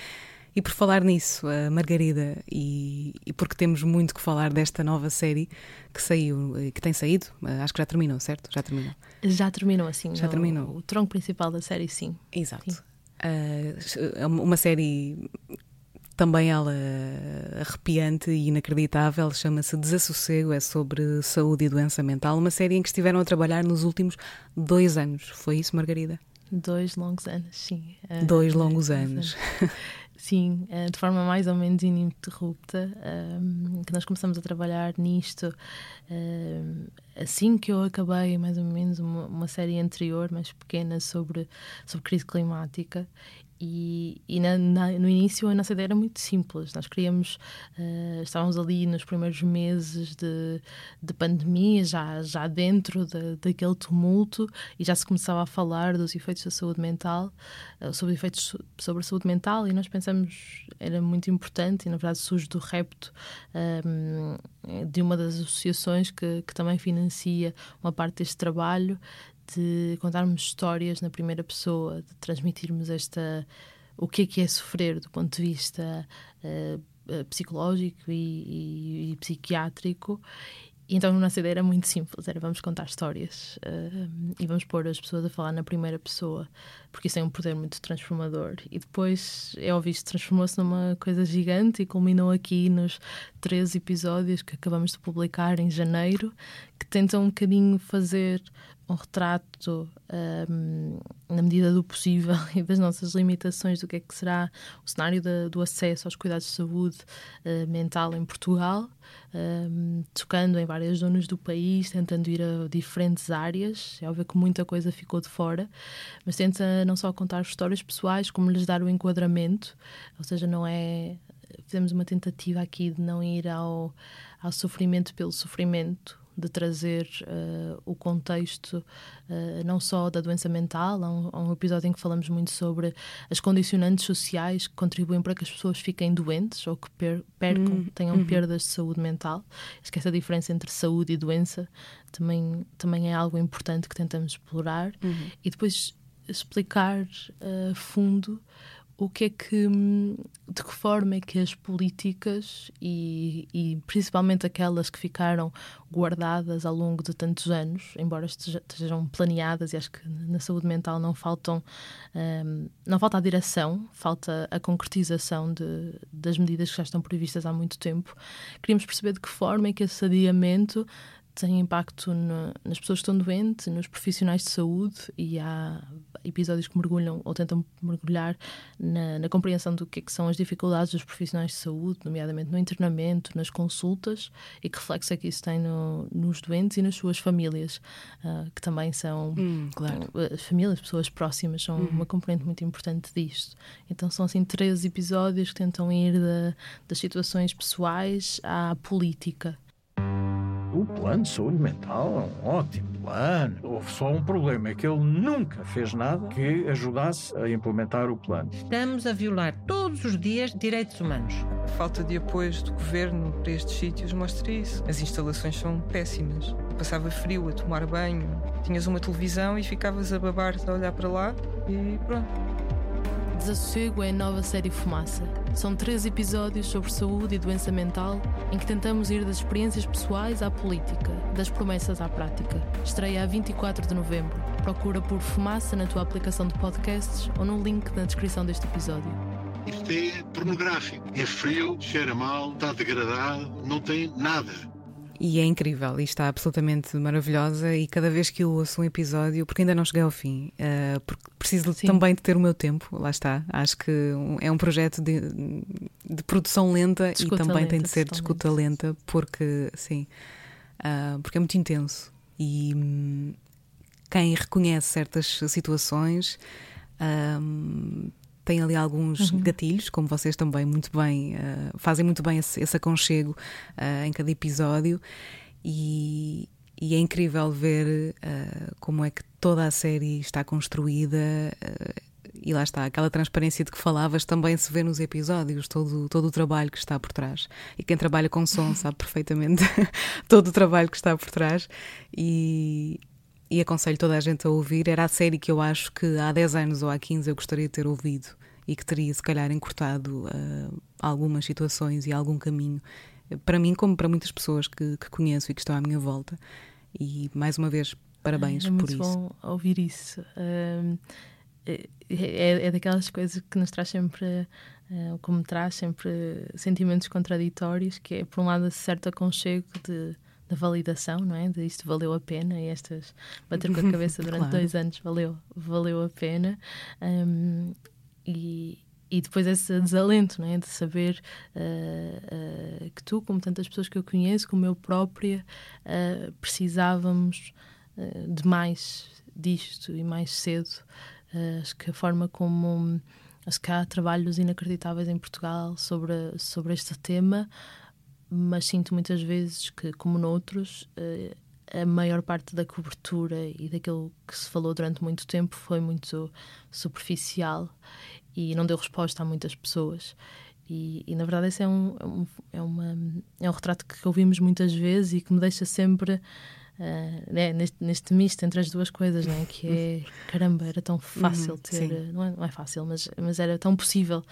E por falar nisso, a Margarida, e, e, porque temos muito que falar desta nova série que saiu, que tem saído, acho que já terminou, certo? Já terminou. Já terminou, assim. Já o, terminou. O tronco principal da série, sim. Exato. Sim. Uh, uma série também ela arrepiante e inacreditável, chama-se Desassossego, é sobre saúde e doença mental, uma série em que estiveram a trabalhar nos últimos dois anos. Foi isso, Margarida? Dois longos anos, sim. Dois longos anos. Sim, eh, de forma mais ou menos ininterrupta, um, que nós começamos a trabalhar nisto um, assim que eu acabei mais ou menos uma, uma, série anterior, mais pequena, sobre, sobre crise climática e, e na, na, no início a nossa ideia era muito simples. Nós queríamos, uh, estávamos ali nos primeiros meses de, de pandemia, já, já dentro de, daquele tumulto, e já se começava a falar dos efeitos da saúde mental, uh, sobre efeitos sobre a saúde mental, e nós pensamos era muito importante, e na verdade surge do repto um, ehm, de uma das associações que, que também financia uma parte deste trabalho, de contarmos histórias na primeira pessoa, de transmitirmos esta o que é que é sofrer do ponto de vista uh, psicológico e, e, e, psiquiátrico. E então a nossa ideia era muito simples, era vamos contar histórias uh, e vamos pôr as pessoas a falar na primeira pessoa, porque isso tem um poder muito transformador. E depois, é óbvio, isso transformou-se numa coisa gigante e culminou aqui nos três episódios que acabamos de publicar em janeiro, que tentam um bocadinho fazer um retrato um, na medida do possível e das nossas limitações do que é que será o cenário do acesso aos cuidados de saúde uh, mental em Portugal, um, tocando em várias zonas do país, tentando ir a diferentes áreas. É óbvio que muita coisa ficou de fora, mas tenta não só contar histórias pessoais, como lhes dar o enquadramento, ou seja, não é. Fizemos uma tentativa aqui de não ir ao, ao sofrimento pelo sofrimento, de trazer uh, o contexto uh, não só da doença mental, há um, há um, episódio em que falamos muito sobre as condicionantes sociais que contribuem para que as pessoas fiquem doentes ou que per percam, uhum. tenham uhum. perdas de saúde mental. Acho que essa diferença entre saúde e doença também, também é algo importante que tentamos explorar uhum. e depois explicar uh, a fundo o que é que de que forma é que as políticas e, e, principalmente aquelas que ficaram guardadas ao longo de tantos anos, embora estejam planeadas e acho que na saúde mental não faltam um, não falta a direção, falta a concretização de, das medidas que já estão previstas há muito tempo. Queríamos perceber de que forma é que esse adiamento tem impacto nas pessoas que estão doentes, nos profissionais de saúde e há episódios que mergulham ou tentam mergulhar na, na compreensão do que, é que, são as dificuldades dos profissionais de saúde, nomeadamente no internamento, nas consultas e que reflexo é que isso tem no, nos doentes e nas suas famílias, uh, que também são hum, claro. as famílias, pessoas próximas, são uhum. uma componente muito importante disto. Então são assim três episódios que tentam ir das situações pessoais à política. O plano de saúde mental é um ótimo plano. Houve só um problema, é que ele nunca fez nada que ajudasse a implementar o plano. Estamos a violar todos os dias direitos humanos. A falta de apoios do governo para estes sítios mostra isso. As instalações são péssimas. Passava frio a tomar banho, tinhas uma televisão e ficavas a babar a olhar para lá e pronto. Desassossego é a nova série Fumaça. São três episódios sobre saúde e doença mental em que tentamos ir das experiências pessoais à política, das promessas à prática. Estreia a 24 de novembro. Procura por Fumaça na tua aplicação de podcasts ou no link na descrição deste episódio. Isto é pornográfico. É frio, cheira mal, está degradado, não tem nada. E é incrível e está absolutamente maravilhosa. E cada vez que eu ouço um episódio, porque ainda não cheguei ao fim, uh, porque preciso Sim. também de ter o meu tempo, lá está. Acho que é um projeto de, de produção lenta e também lenta, tem de ser de escuta lenta, porque, sim, uh, porque é muito intenso. E hum, quem reconhece certas situações. Um, tem ali alguns uhum. gatilhos, como vocês também muito bem uh, fazem muito bem esse, esse aconchego uh, em cada episódio e, e é incrível ver uh, como é que toda a série está construída e lá está, aquela transparência de que falavas também se vê nos episódios, todo, todo o trabalho que está por trás. E quem trabalha com som sabe perfeitamente todo o trabalho que está por trás. E, e aconselho toda a gente a ouvir. Era a série que eu acho que há 10 anos ou há 15 eu gostaria de ter ouvido e que teria, se calhar, encurtado uh, algumas situações e algum caminho, para mim, como para muitas pessoas que, que conheço e que estão à minha volta. E mais uma vez, parabéns é por isso. É muito bom ouvir isso. Uh, é, é, daquelas coisas que nos traz sempre, uh, como traz sempre sentimentos contraditórios, que é, por um lado, certo aconchego de da validação, não é? De isto valeu a pena e estas bater com a cabeça durante claro. dois anos valeu, valeu a pena. Um, e, e depois esse desalento, não é? De saber uh, uh, que tu, como tantas pessoas que eu conheço, como eu própria, uh, precisávamos de mais disto e mais cedo. acho que a forma como. Acho que há trabalhos inacreditáveis em Portugal sobre, sobre este tema, mas sinto muitas vezes que, como noutros, a maior parte da cobertura e daquilo que se falou durante muito tempo foi muito superficial e não deu resposta a muitas pessoas. E, e na verdade, esse é um, é, um, é, uma, é um retrato que ouvimos muitas vezes e que me deixa sempre uh, né, neste, neste misto entre as duas coisas, né, que é caramba, era tão fácil uhum, ter, não é, não é fácil, mas, mas era tão possível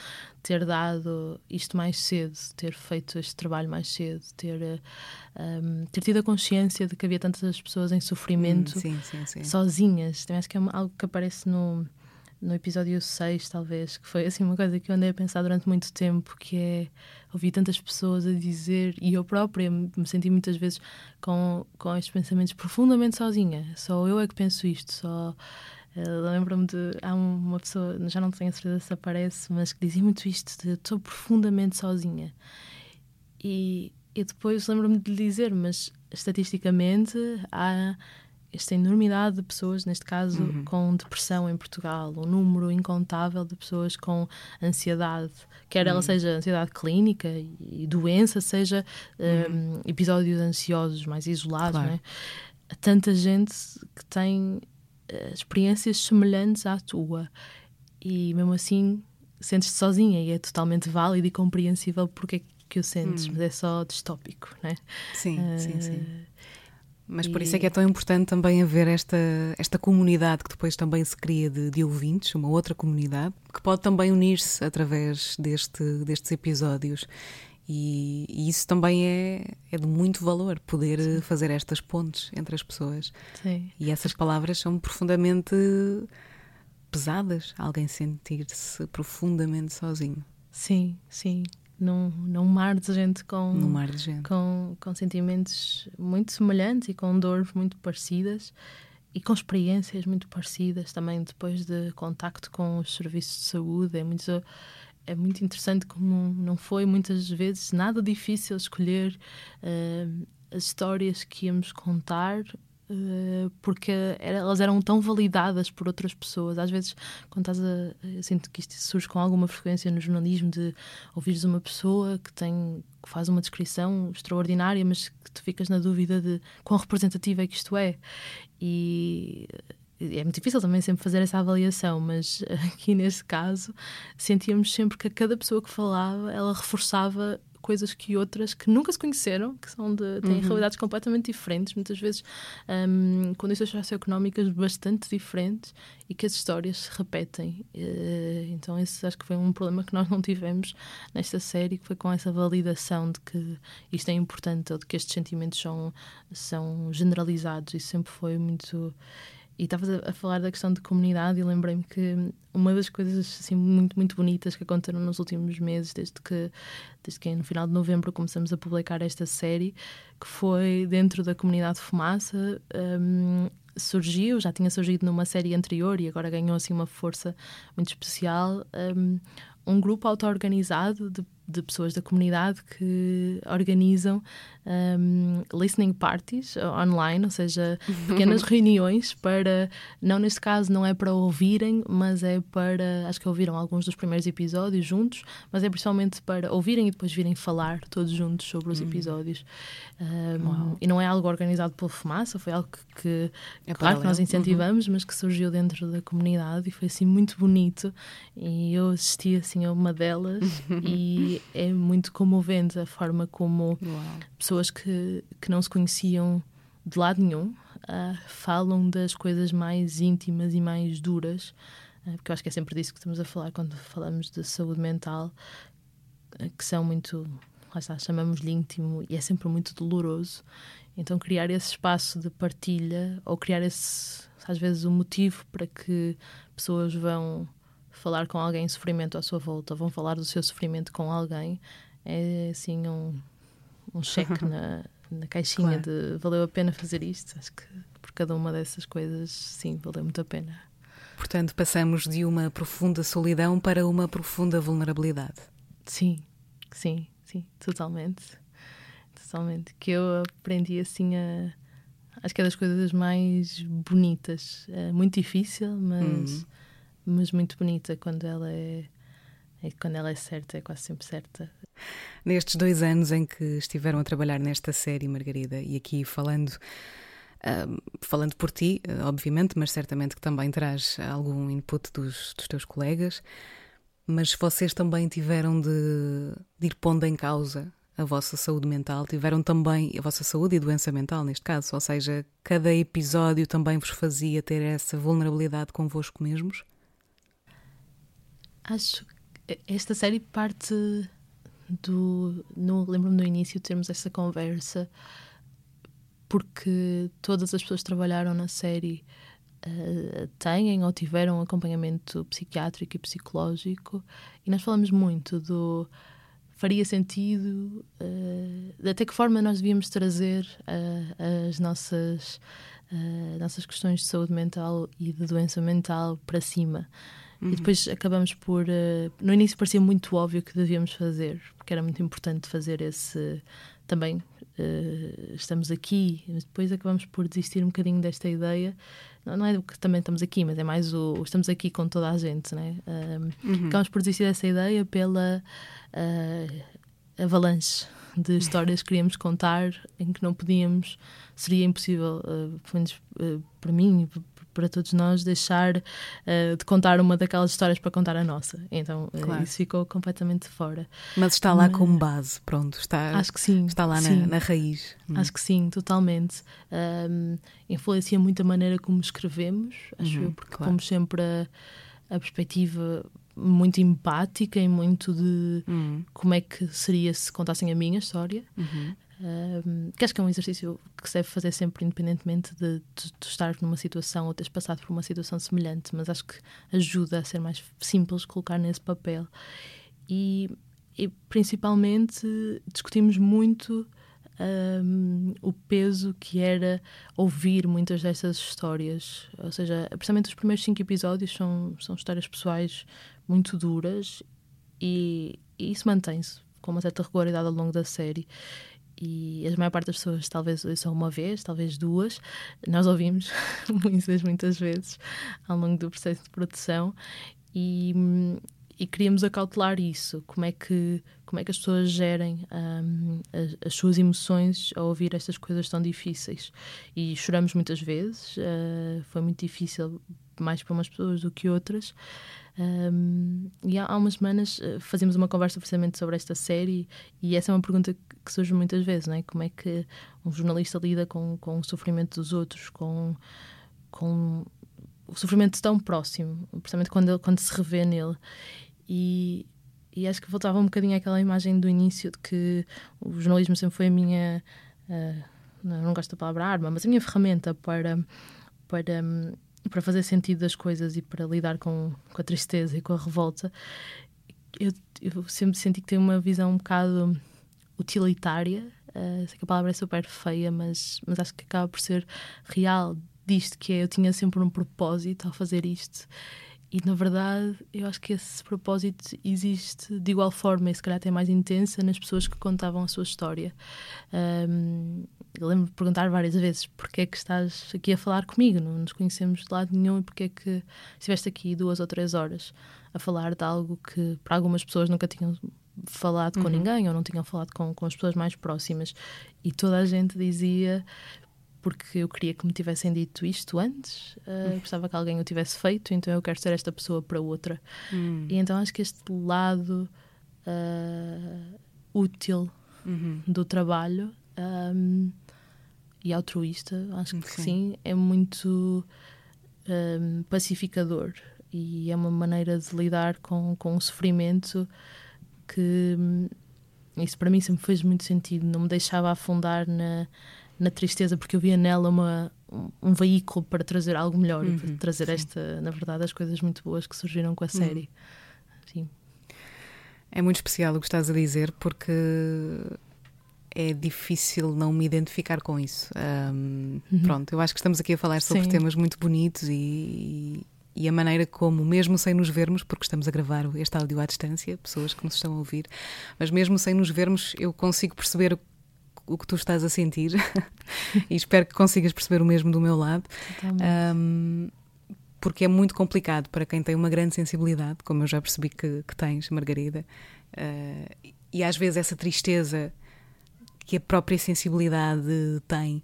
ter dado isto mais cedo, ter feito este trabalho mais cedo, ter, um, ehm, ter tido a consciência de que havia tantas pessoas em sofrimento sim, sim, sim. sozinhas. Também acho que é algo que aparece no no episódio 6, talvez, que foi assim uma coisa que eu andei a pensar durante muito tempo, que é ouvir tantas pessoas a dizer, e eu própria me senti muitas vezes com, com estes pensamentos profundamente sozinha. Só eu é que penso isto, só. Uh, Lembro-me de. Há uma pessoa, já não tenho a certeza se aparece, mas que dizia muito isto: de estou profundamente sozinha. E, e depois lembro-me de lhe dizer, mas estatisticamente há esta enormidade de pessoas, neste caso uhum. com depressão em Portugal, um número incontável de pessoas com ansiedade, quer uhum. ela seja ansiedade clínica e doença, seja uhum. um, episódios ansiosos mais isolados. Claro. Né? Tanta gente que tem uh, experiências semelhantes à tua e mesmo assim sentes-te sozinha e é totalmente válido e compreensível porque é que o sentes, hum. mas é só distópico, né? Sim, uh, sim, sim. Mas por isso é que é tão importante também haver esta, esta comunidade que depois também se cria de, de ouvintes, uma outra comunidade, que pode também unir-se através deste, destes episódios. E, e, isso também é, é de muito valor, poder Sim. fazer estas pontes entre as pessoas. Sim. E essas palavras são profundamente pesadas, alguém sentir-se profundamente sozinho. Sim, sim num, num mar de gente com, mar de gente. Com, com sentimentos muito semelhantes e com dores muito parecidas e com experiências muito parecidas também depois de contacto com os serviços de saúde. É muito, é muito interessante como não foi muitas vezes nada difícil escolher uh, as histórias que íamos contar porque elas eram tão validadas por outras pessoas. Às vezes, quando estás a. Eu sinto que isto surge com alguma frequência no jornalismo de ouvires uma pessoa que tem que faz uma descrição extraordinária, mas que tu ficas na dúvida de quão representativa é que isto é. E é muito difícil também sempre fazer essa avaliação, mas aqui nesse caso sentíamos sempre que a cada pessoa que falava ela reforçava coisas que outras que nunca se conheceram, que são de, têm uhum. realidades completamente diferentes, muitas vezes um, condições socioeconómicas bastante diferentes e que as histórias se repetem. Uh, então, esse acho que foi um problema que nós não tivemos nesta série, que foi com essa validação de que isto é importante ou de que estes sentimentos são, são generalizados. e sempre foi muito e estavas a, falar da questão de comunidade e lembrei-me que uma das coisas assim muito muito bonitas que aconteceram nos últimos meses desde que desde que no final de novembro começamos a publicar esta série que foi dentro da comunidade Fumaça um, surgiu já tinha surgido numa série anterior e agora ganhou assim uma força muito especial um, um grupo auto-organizado de de pessoas da comunidade que organizam um, listening parties online, ou seja, pequenas reuniões para, não neste caso, não é para ouvirem, mas é para, acho que ouviram alguns dos primeiros episódios juntos, mas é principalmente para ouvirem e depois virem falar todos juntos sobre os hum. episódios. Um, e não é algo organizado pela Fumaça, foi algo que, que é claro que nós incentivamos, uhum. mas que surgiu dentro da comunidade e foi assim muito bonito. E eu assisti assim a uma delas e é muito comovente a forma como Uau. pessoas que, que não se conheciam de lado nenhum uh, falam das coisas mais íntimas e mais duras, uh, porque eu acho que é sempre disso que estamos a falar quando falamos de saúde mental, uh, que são muito, lá está, chamamos-lhe íntimo e é sempre muito doloroso. Então, criar esse espaço de partilha ou criar esse, às vezes, o um motivo para que pessoas vão falar com alguém em sofrimento à sua volta, vão falar do seu sofrimento com alguém, é assim um, um cheque na, na caixinha claro. de valeu a pena fazer isto. Acho que por cada uma dessas coisas, sim, valeu muito a pena. Portanto, passamos de uma profunda solidão para uma profunda vulnerabilidade. Sim, sim, sim, totalmente. Totalmente. Que eu aprendi assim a. Acho que é das coisas mais bonitas. É muito difícil, mas. Hum mas muito bonita quando ela é, é, quando ela é certa, é quase sempre certa. Nestes dois anos em que estiveram a trabalhar nesta série, Margarida, e aqui falando. Uh, falando por ti, uh, obviamente, mas certamente que também traz algum input dos, dos teus colegas, mas vocês também tiveram de, de, ir pondo em causa a vossa saúde mental, tiveram também a vossa saúde e doença mental, neste caso, ou seja, cada episódio também vos fazia ter essa vulnerabilidade convosco mesmos? Acho que esta série parte do. Lembro-me no início de termos essa conversa, porque todas as pessoas que trabalharam na série uh, têm ou tiveram acompanhamento psiquiátrico e psicológico, e nós falamos muito do. Faria sentido, uh, até que forma nós devíamos trazer uh, as nossas, nossas questões de saúde mental e de doença mental para cima. Uhum. E depois acabamos por. Uh, no início parecia muito óbvio que devíamos fazer, porque era muito importante fazer esse. Também uh, estamos aqui, mas depois acabamos por desistir um bocadinho desta ideia. Não, não é que também estamos aqui, mas é mais o. Estamos aqui com toda a gente, né? Uh, uhum. Acabamos por desistir dessa ideia pela avalanche de histórias que queríamos contar em que não podíamos, seria impossível, uh, pelo menos uh, para mim, para todos nós deixar uh, de contar uma daquelas histórias para contar a nossa. Então uh, claro. isso ficou completamente fora. Mas está lá Mas, como base, pronto. Está, acho que sim. Está lá sim. Na, na, raiz. Hum. Acho que sim, totalmente. Um, influencia muito a maneira como escrevemos, acho uhum, eu, porque claro. pomos sempre a, a perspectiva muito empática e muito de uhum. como é que seria se contassem a minha história. Uhum. Um, que acho que é um exercício que se deve fazer sempre, independentemente de, estar numa situação ou teres passado por uma situação semelhante, mas acho que ajuda a ser mais simples colocar nesse papel. E, e principalmente discutimos muito um, o peso que era ouvir muitas dessas histórias. Ou seja, precisamente os primeiros cinco episódios são, são histórias pessoais muito duras e, e isso mantém-se com uma certa regularidade ao longo da série e a maior parte das pessoas talvez ouçam uma vez, talvez duas. Nós ouvimos muitas, muitas vezes ao longo do processo de produção e, e queríamos acautelar isso. Como é que, como é que as pessoas gerem um, as, as, suas emoções ao ouvir estas coisas tão difíceis. E choramos muitas vezes, uh, foi muito difícil, mais para umas pessoas do que outras. Um, e há, há, umas semanas uh, fazíamos uma conversa precisamente sobre esta série e essa é uma pergunta que surge muitas vezes, não é? Como é que um jornalista lida com, com o sofrimento dos outros, com, com o sofrimento tão próximo, precisamente quando, quando se revê nele. E, e acho que voltava um bocadinho àquela imagem do início de que o jornalismo sempre foi a minha. Uh, não gosto da palavra arma, mas a minha ferramenta para, para um, para fazer sentido das coisas e para lidar com, com a tristeza e com a revolta, eu, eu sempre senti que tenho uma visão um bocado utilitária. Uh, sei que a palavra é super feia, mas, mas acho que acaba por ser real disto, que é eu tinha sempre um propósito ao fazer isto e na verdade, eu acho que esse propósito existe de igual forma e se calhar até mais intensa nas pessoas que contavam a sua história. Um, eu lembro de perguntar várias vezes porque é que estás aqui a falar comigo, não nos conhecemos de lado nenhum e porque é que estiveste aqui duas ou três horas a falar de algo que para algumas pessoas nunca tinham falado com uhum. ninguém ou não tinham falado com, com as pessoas mais próximas. E toda a gente dizia porque eu queria que me tivessem dito isto antes, uh, gostava que alguém o tivesse feito, então eu quero ser esta pessoa para outra. Hum. E então acho que este lado uh, útil uhum. do trabalho um, e altruísta, acho que sim, sim é muito um, pacificador e é uma maneira de lidar com, com o sofrimento que hum, isso para mim sempre fez muito sentido, não me deixava afundar na na tristeza, porque eu via nela uma, um, um veículo para trazer algo melhor, uhum, para trazer sim. esta, na verdade, as coisas muito boas que surgiram com a uhum. série. Uhum. Sim. É muito especial o que estás a dizer, porque é difícil não me identificar com isso. Um, uhum. Pronto, eu acho que estamos aqui a falar sobre Sim. temas muito bonitos e, e, a maneira como, mesmo sem nos vermos, porque estamos a gravar este áudio à distância, pessoas que nos estão a ouvir, mas mesmo sem nos vermos, eu consigo perceber o que tu estás a sentir e espero que consigas perceber o mesmo do meu lado. Um, porque é muito complicado para quem tem uma grande sensibilidade, como eu já percebi que, que tens, Margarida, uh, e às vezes essa tristeza que a própria sensibilidade tem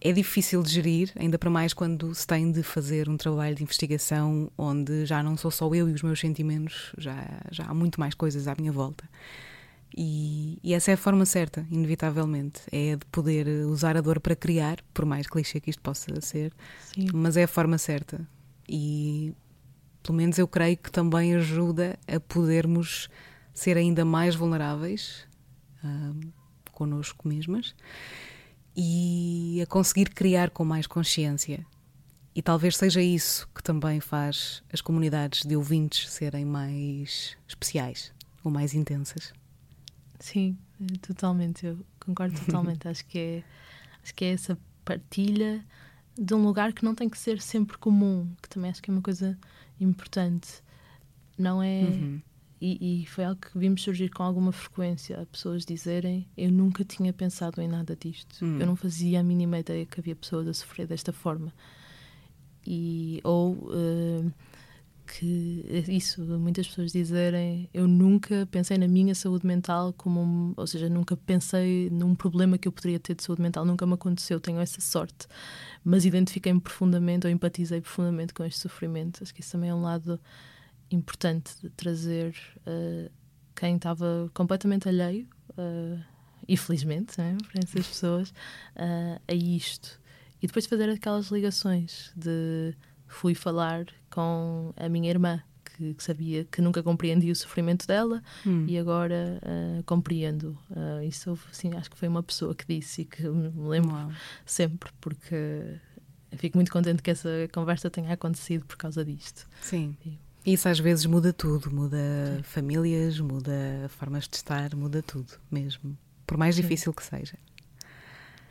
é difícil de gerir, ainda para mais quando se tem de fazer um trabalho de investigação onde já não sou só eu e os meus sentimentos, já, já há muito mais coisas à minha volta. E, e, essa é a forma certa, inevitavelmente. É de poder usar a dor para criar, por mais clichê que isto possa ser, Sim. mas é a forma certa. E pelo menos eu creio que também ajuda a podermos ser ainda mais vulneráveis uh, connosco mesmas e a conseguir criar com mais consciência. E talvez seja isso que também faz as comunidades de ouvintes serem mais especiais ou mais intensas. Sim, totalmente, eu concordo totalmente. acho que é acho que é essa partilha de um lugar que não tem que ser sempre comum, que também acho que é uma coisa importante. Não é uhum. e, e, foi algo que vimos surgir com alguma frequência, pessoas dizerem eu nunca tinha pensado em nada disto. Uhum. Eu não fazia a mínima ideia que havia pessoas a sofrer desta forma. E ou uh, que isso, muitas pessoas dizerem eu nunca pensei na minha saúde mental como, um, ou seja, nunca pensei num problema que eu poderia ter de saúde mental, nunca me aconteceu, tenho essa sorte, mas identifiquei-me profundamente ou empatizei profundamente com este sofrimento. Acho que isso também é um lado importante de trazer uh, quem estava completamente alheio, uh, e felizmente, né, para essas pessoas, uh, a isto. E depois fazer aquelas ligações de fui falar com a minha irmã, que, que sabia que nunca compreendia o sofrimento dela hum. e agora uh, compreendo. Uh, isso assim, acho que foi uma pessoa que disse e que me lembro Uau. sempre, porque fico muito contente que essa conversa tenha acontecido por causa disto. Sim. E, isso às vezes muda tudo, muda Sim. famílias, muda formas de estar, muda tudo mesmo, por mais Sim. difícil que seja.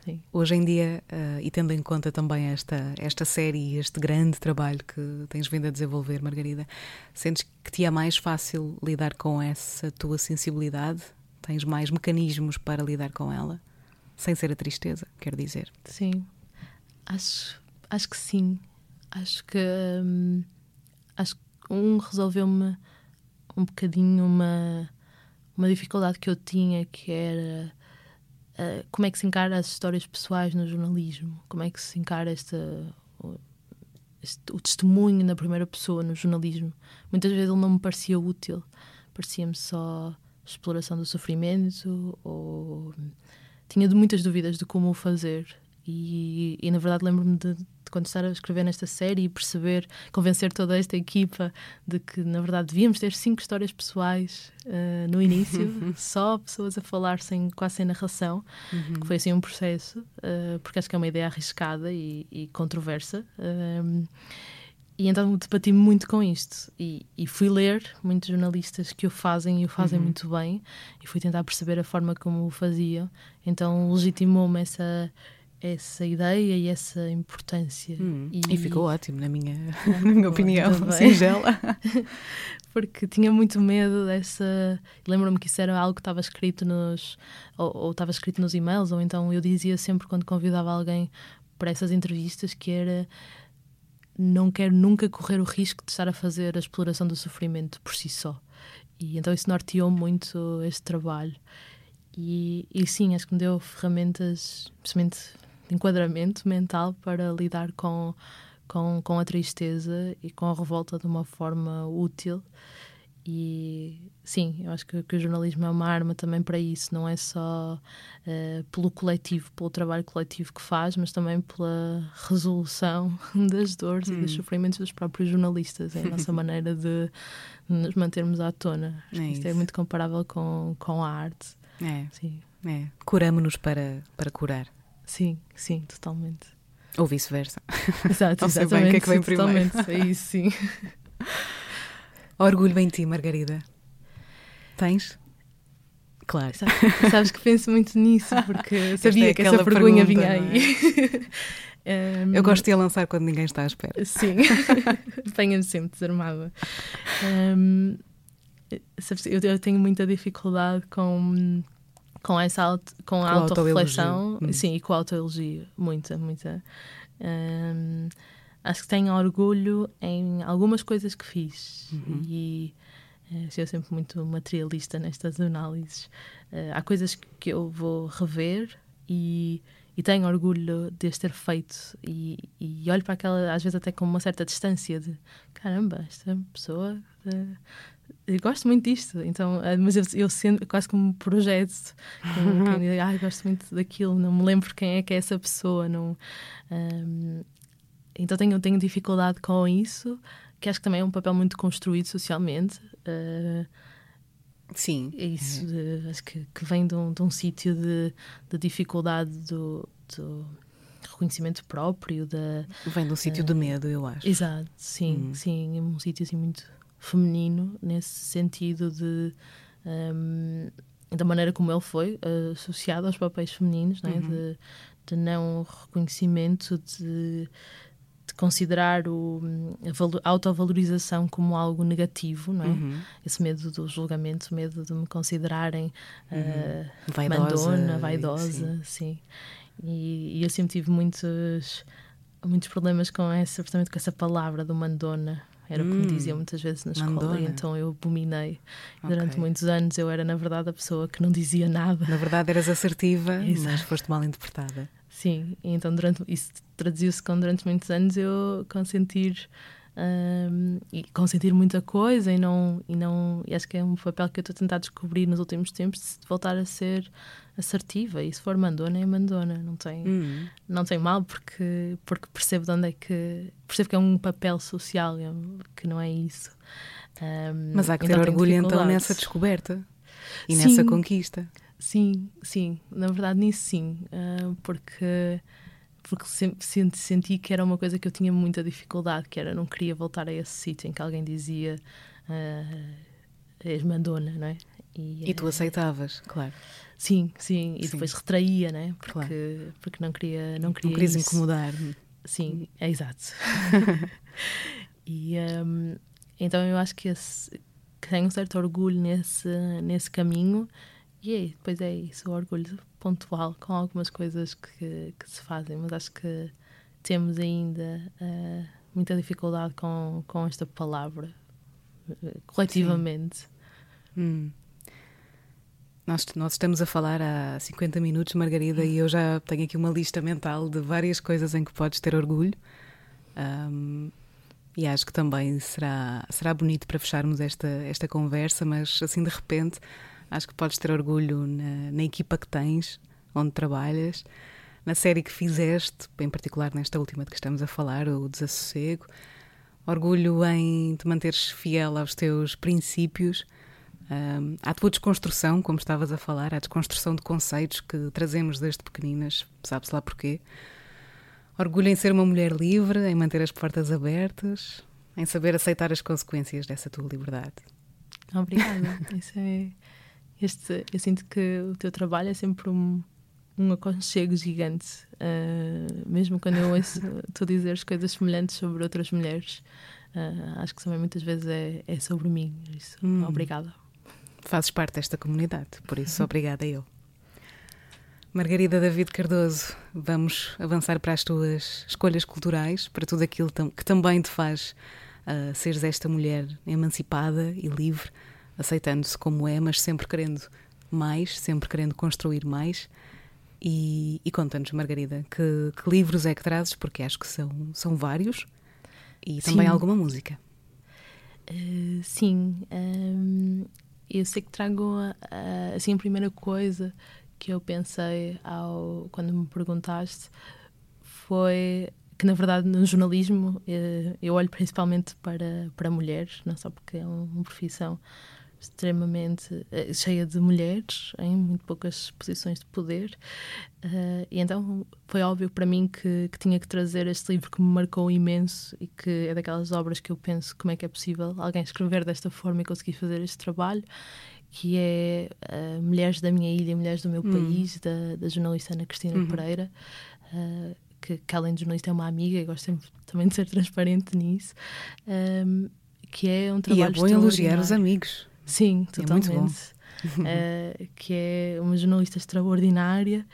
Sim. Hoje em dia, uh, e tendo em conta também esta, esta série e este grande trabalho que tens vindo a desenvolver, Margarida, sentes que te é mais fácil lidar com essa tua sensibilidade? Tens mais mecanismos para lidar com ela? Sem ser a tristeza, quero dizer. Sim, acho, acho que sim. Acho que, hum, acho que um resolveu-me um bocadinho uma, uma dificuldade que eu tinha, que era eh, como é que se encara as histórias pessoais no jornalismo? Como é que se encara este, o testemunho na primeira pessoa no jornalismo? Muitas vezes ele não me parecia útil, parecia-me só exploração do sofrimento ou tinha muitas dúvidas de como o fazer e, e na verdade lembro-me de, de, quando estar a escrever nesta série e perceber, convencer toda esta equipa de que na verdade devíamos ter cinco histórias pessoais uh, no início, só pessoas a falar sem, quase sem narração, uhum. que foi assim um processo, uh, porque acho que é uma ideia arriscada e, e controversa. Uh, e então debati-me muito com isto e, e, fui ler muitos jornalistas que o fazem e o fazem uhum. muito bem e fui tentar perceber a forma como o faziam. Então legitimou-me essa essa ideia e essa importância. Hum, e... e... ficou ótimo, na minha, na minha opinião, singela. Porque tinha muito medo dessa. Lembro-me que isso era algo que estava escrito nos. Ou, ou estava escrito nos e-mails, ou então eu dizia sempre quando convidava alguém para essas entrevistas que era. Não quero nunca correr o risco de estar a fazer a exploração do sofrimento por si só. E então isso norteou muito este trabalho. E, e sim, acho que me deu ferramentas, principalmente enquadramento mental, para lidar com, com, com a tristeza e com a revolta de uma forma útil. E sim, eu acho que, que, o jornalismo é uma arma também para isso, não é só uh, pelo coletivo, pelo trabalho coletivo que faz, mas também pela resolução das dores hum. e dos hum. sofrimentos dos próprios jornalistas. É a nossa maneira de nos mantermos à tona. É isto é muito comparável com, com a arte. É. Sim. É. Curamos-nos para, para curar. Sim, sim, totalmente. Ou vice-versa. Exato, Não sei bem o que é que vem primeiro. Totalmente, é isso, sim. Orgulho em ti, Margarida. Tens? Claro. Sabes, sabes que penso muito nisso, porque sabia é que essa vergonha vinha é? aí. um, eu gosto de a lançar quando ninguém está à espera. Sim, apanha-me sempre desarmada. Um, sabes, eu, eu, tenho muita dificuldade com, com essa auto, com a autorreflexão hum. sim, e com a autoelogio. Muita, muita. Um, acho que tenho orgulho em algumas coisas que fiz uhum. e uh, sou sempre muito materialista nestas análises. Uh, há coisas que eu vou rever e, e tenho orgulho de as ter feito e, e, olho para aquela, às vezes até com uma certa distância de caramba, esta pessoa uh, eu gosto muito disto, então, mas eu, eu sendo quase como um projeto, como quem ah, gosto muito daquilo, não me lembro quem é que é essa pessoa, não, um, então tenho, tenho dificuldade com isso, que acho que também é um papel muito construído socialmente. Uh, Sim. É isso, de, acho que, que vem de um, de um sítio de, de dificuldade do, do reconhecimento próprio. Da, vem de um sítio uh, de medo, eu acho. Exato, sim, hum. sim. Um sítio assim muito feminino, nesse sentido de. Um, da maneira como ele foi uh, associado aos papéis femininos, né? Uhum. de, de não reconhecimento, de de considerar o, a, autovalorização como algo negativo, não é? Uhum. Esse medo do julgamento, medo de me considerarem uhum. uh, vaidosa, mandona, vaidosa, sim. sim. E, e, eu sempre tive muitos, muitos problemas com essa, com essa palavra do mandona. Era o que me hum. diziam muitas vezes na escola, Mandona. e então eu abominei. Okay. Durante muitos anos eu era, na verdade, a pessoa que não dizia nada. Na verdade, eras assertiva, mas foste mal interpretada. Sim, então durante, isso traduziu-se com durante muitos anos eu consentir um, e consentir muita coisa e não e não e acho que é um papel que eu estou a tentar descobrir nos últimos tempos de voltar a ser assertiva e se for mandona é mandona não tem hum. não tem mal porque porque percebo de onde é que percebo que é um papel social que não é isso um, mas há que então ter orgulho então nessa descoberta e Sim. nessa conquista Sim, sim, na verdade nisso sim, uh, porque porque sempre senti que era uma coisa que eu tinha muita dificuldade, que era não queria voltar a esse sítio em que alguém dizia uh, és mandona, não é? E, e tu aceitavas, claro. Sim, sim, e sim. depois retraía, né? Porque, claro. porque não queria não queria não querias isso. incomodar. Sim, é exato. e um, então eu acho que, esse, que tenho um certo orgulho nesse nesse caminho e é, depois é isso, o orgulho pontual com algumas coisas que, que se fazem, mas acho que temos ainda uh, muita dificuldade com, com esta palavra, uh, coletivamente. Hum. Nós, nós estamos a falar há 50 minutos, Margarida, e eu já tenho aqui uma lista mental de várias coisas em que podes ter orgulho. Um, e acho que também será, será bonito para fecharmos esta, esta conversa, mas assim de repente Acho que podes ter orgulho na, na equipa que tens, onde trabalhas, na série que fizeste, em particular nesta última de que estamos a falar, o Desassossego. Orgulho em te manteres fiel aos teus princípios, um, à tua desconstrução, como estavas a falar, à desconstrução de conceitos que trazemos desde pequeninas, sabe-se lá porquê. Orgulho em ser uma mulher livre, em manter as portas abertas, em saber aceitar as consequências dessa tua liberdade. Obrigada. Isso é este, eu sinto que o teu trabalho é sempre um, um aconchego gigante. Uh, mesmo quando eu ouço tu dizeres coisas semelhantes sobre outras mulheres, uh, acho que também muitas vezes é, é sobre mim. Isso, hum. Obrigada. Fazes parte desta comunidade, por isso, obrigada eu. Margarida David Cardoso, vamos avançar para as tuas escolhas culturais, para tudo aquilo que também te faz uh, seres esta mulher emancipada e livre, aceitando-se como é, mas sempre querendo mais, sempre querendo construir mais. E, e conta-nos, Margarida, que, que, livros é que trazes? Porque acho que são, são vários e também sim. alguma música. Uh, sim, um, eu sei que trago assim a primeira coisa que eu pensei ao quando me perguntaste foi que na verdade no jornalismo eh, eu olho principalmente para para mulheres não só porque é uma profissão extremamente uh, cheia de mulheres em muito poucas posições de poder uh, e então foi óbvio para mim que, que, tinha que trazer este livro que me marcou imenso e que é daquelas obras que eu penso como é que é possível alguém escrever desta forma e conseguir fazer este trabalho que é uh, Mulheres da Minha Ilha, Mulheres do Meu hum. País, da, da, jornalista Ana Cristina uhum. Pereira, uh, que, que, além de jornalista é uma amiga e gosto sempre também de ser transparente nisso, um, que é um trabalho E é bom elogiar os amigos. Sim, totalmente. É muito bom. uh, que é uma jornalista extraordinária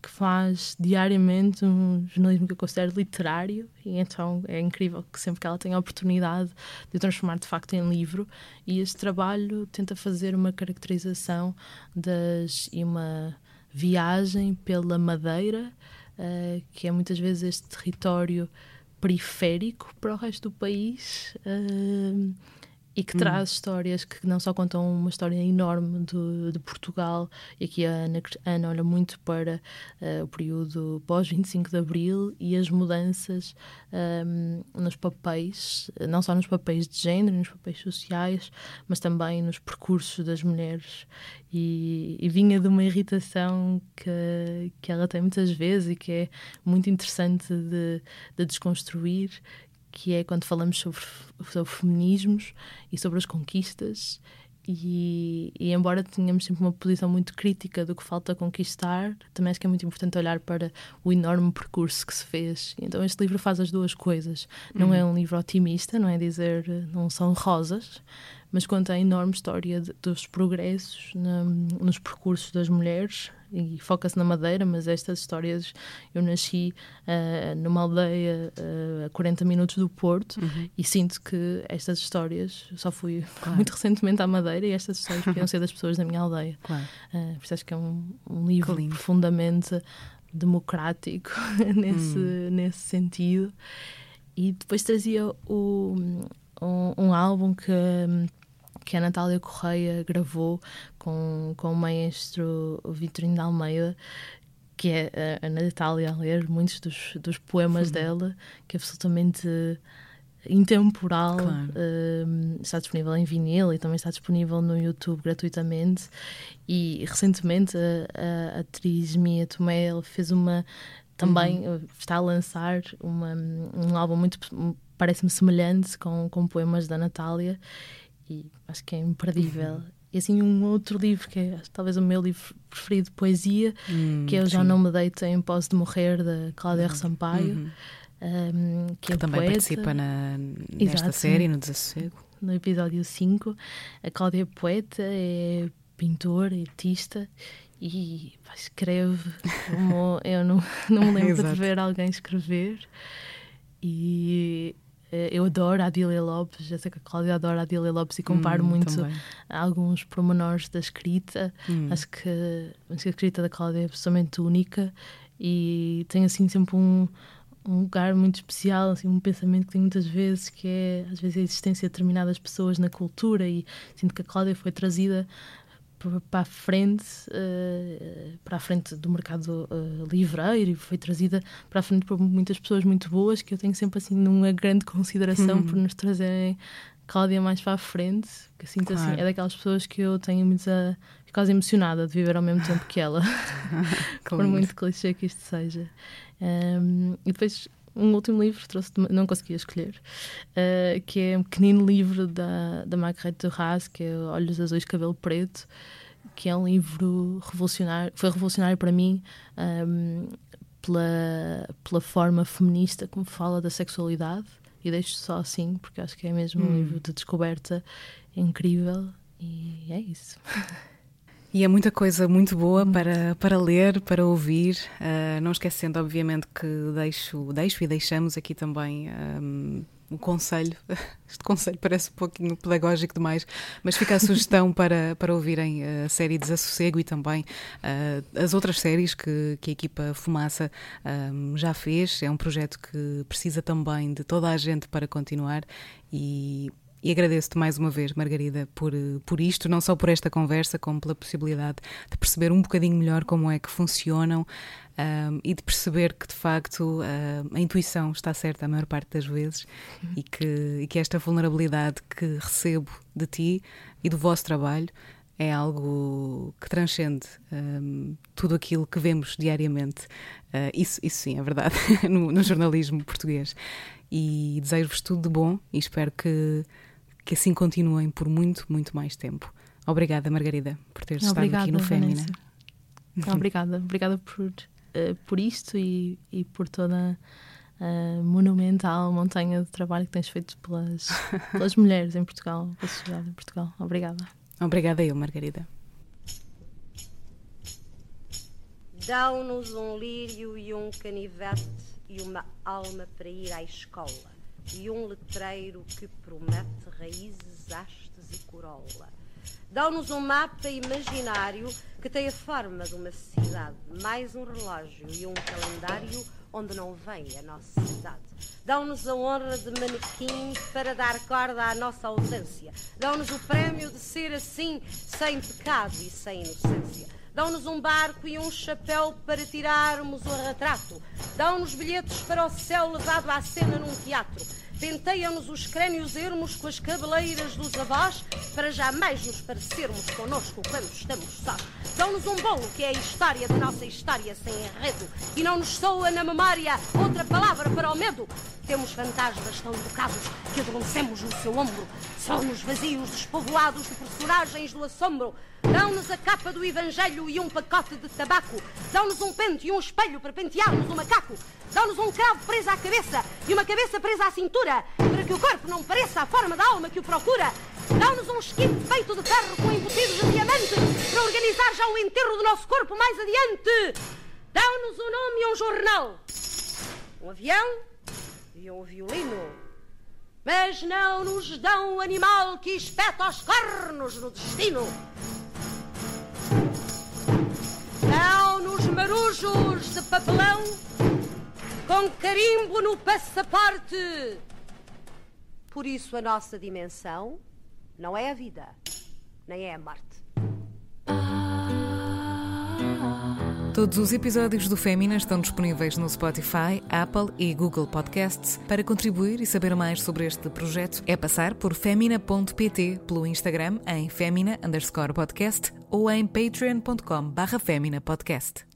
que faz diariamente um jornalismo que eu considero literário e então é incrível que sempre que ela tem a oportunidade de transformar de facto em livro e este trabalho tenta fazer uma caracterização das e uma viagem pela Madeira uh, que é muitas vezes este território periférico para o resto do país uh, e que hum. traz histórias que não só contam uma história enorme de, de Portugal, e aqui a Ana, Ana olha muito para uh, o período pós-25 de Abril e as mudanças um, ehm, nos papéis, não só nos papéis de género, nos papéis sociais, mas também nos percursos das mulheres. E, e vinha de uma irritação que, que ela tem muitas vezes e que é muito interessante de, de desconstruir, que é quando falamos sobre, sobre feminismos e sobre as conquistas. E, e, embora tenhamos sempre uma posição muito crítica do que falta conquistar, também acho que é muito importante olhar para o enorme percurso que se fez. Então, este livro faz as duas coisas. Não uhum. é um livro otimista, não é dizer não são rosas, mas conta a enorme história de, dos progressos na, nos percursos das mulheres e foca-se na Madeira, mas estas histórias eu nasci uh, numa aldeia uh, a 40 minutos do Porto uhum. e sinto que estas histórias só fui claro. muito recentemente à Madeira e estas histórias podiam ser das pessoas da minha aldeia. Claro. Uh, por isso acho que é um, um livro profundamente democrático nesse, hum. nesse sentido. E depois trazia o, um, um álbum que que a Natália Correia gravou com, com o maestro Vitorino de Almeida, que é a, a Natália a ler muitos dos, dos poemas uhum. dela, que é absolutamente intemporal. Claro. Uh, está disponível em vinil e também está disponível no YouTube gratuitamente. E recentemente a, a atriz Mia Tomé fez uma. Também uhum. está a lançar uma, um álbum muito. parece-me semelhante com, com poemas da Natália e acho que é imperdível. Uhum. E assim, um outro livro que é talvez o meu livro preferido de poesia, hum, que é Eu Já sim. Não Me Deito em Posse de Morrer, da Cláudia R. Sampaio. Uhum. Um, que, que é também poeta. participa na, nesta Exato, série, no Desassossego. No episódio 5. A Cláudia é poeta, é pintora, é artista e escreve como eu não, não me lembro de ver alguém escrever. E eu adoro a Adília Lopes, já sei que a Cláudia adora a Adília Lopes e comparo hum, muito também. alguns pormenores da escrita. Hum. Acho que a escrita da Cláudia é absolutamente única e tem assim sempre um, um lugar muito especial, assim, um pensamento que tem muitas vezes, que é às vezes a existência de determinadas pessoas na cultura e sinto que a Cláudia foi trazida para a frente, uh, para a frente do mercado uh, livreiro e foi trazida para a frente por muitas pessoas muito boas que eu tenho sempre assim numa grande consideração uhum. por nos trazerem Cláudia mais para a frente, que sinto assim, claro. assim, é daquelas pessoas que eu tenho muita quase emocionada de viver ao mesmo tempo que ela, por muito clichê que isto seja. Um, e depois um último livro, trouxe não conseguia escolher, uh, que é um pequenino livro da, da Marguerite Duras, que é Olhos Azuis, Cabelo Preto, que é um livro revolucionário, foi revolucionário para mim um, pela, pela forma feminista como fala da sexualidade. E deixo só assim, porque acho que é mesmo hum. um livro de descoberta incrível. E é isso. E é muita coisa muito boa para, para ler, para ouvir. Uh, não esquecendo, obviamente, que deixo, deixo e deixamos aqui também um, um conselho. Este conselho parece um pouquinho pedagógico demais, mas fica a sugestão para, para ouvirem a série Desassossego e também uh, as outras séries que, que a equipa Fumaça um, já fez. É um projeto que precisa também de toda a gente para continuar e e agradeço-te mais uma vez, Margarida, por, por isto, não só por esta conversa, como pela possibilidade de perceber um bocadinho melhor como é que funcionam um, e de perceber que, de facto, a intuição está certa a maior parte das vezes uhum. e, que, e que esta vulnerabilidade que recebo de ti e do vosso trabalho é algo que transcende um, tudo aquilo que vemos diariamente. Uh, isso, isso sim, é verdade, no, no jornalismo português. E desejo-vos tudo de bom e espero que que assim continuem por muito, muito mais tempo. Obrigada, Margarida, por teres Obrigada, estado aqui no Fémina. Obrigada, obrigada por, uh, por isto e, e por toda a monumental montanha de trabalho que tens feito pelas, pelas mulheres em Portugal, pela sociedade em Portugal. Obrigada. Obrigada eu, Margarida. Dão-nos um lírio e um canivete e uma alma para ir à escola e um letreiro que promete raízes, hastes e corola. Dão-nos um mapa imaginário que tem a forma de uma cidade, mais um relógio e um calendário onde não vem a nossa cidade. Dão-nos a honra de manequim para dar corda à nossa ausência. Dão-nos o prémio de ser assim, sem pecado e sem inocência. Dão-nos um barco e um chapéu para tirarmos o retrato. Dão-nos bilhetes para o céu levado à cena num teatro. Penteiam-nos os crânios ermos com as cabeleiras dos avós para jamais nos parecermos connosco quando estamos sós. Dão-nos um bolo que é a história da nossa história sem enredo e não nos soa na memória outra palavra para o medo. Temos fantasmas tão educados que adormecemos no seu ombro. Somos vazios despovoados de personagens do assombro. Dão-nos a capa do Evangelho e um pacote de tabaco. Dão-nos um pente e um espelho para pentearmos o macaco. Dão-nos um cravo preso à cabeça e uma cabeça presa à cintura, para que o corpo não pareça a forma da alma que o procura. Dão-nos um esquite feito de ferro com embutidos de diamante, para organizar já o enterro do nosso corpo mais adiante. Dão-nos um nome e um jornal. Um avião e um violino mas não nos dão o animal que espeta os cornos no destino. Marujos de papelão com carimbo no passaporte. Por isso, a nossa dimensão não é a vida, nem é a morte. Todos os episódios do Fémina estão disponíveis no Spotify, Apple e Google Podcasts. Para contribuir e saber mais sobre este projeto, é passar por femina.pt pelo Instagram em femina underscore podcast ou em patreon.com barra podcast.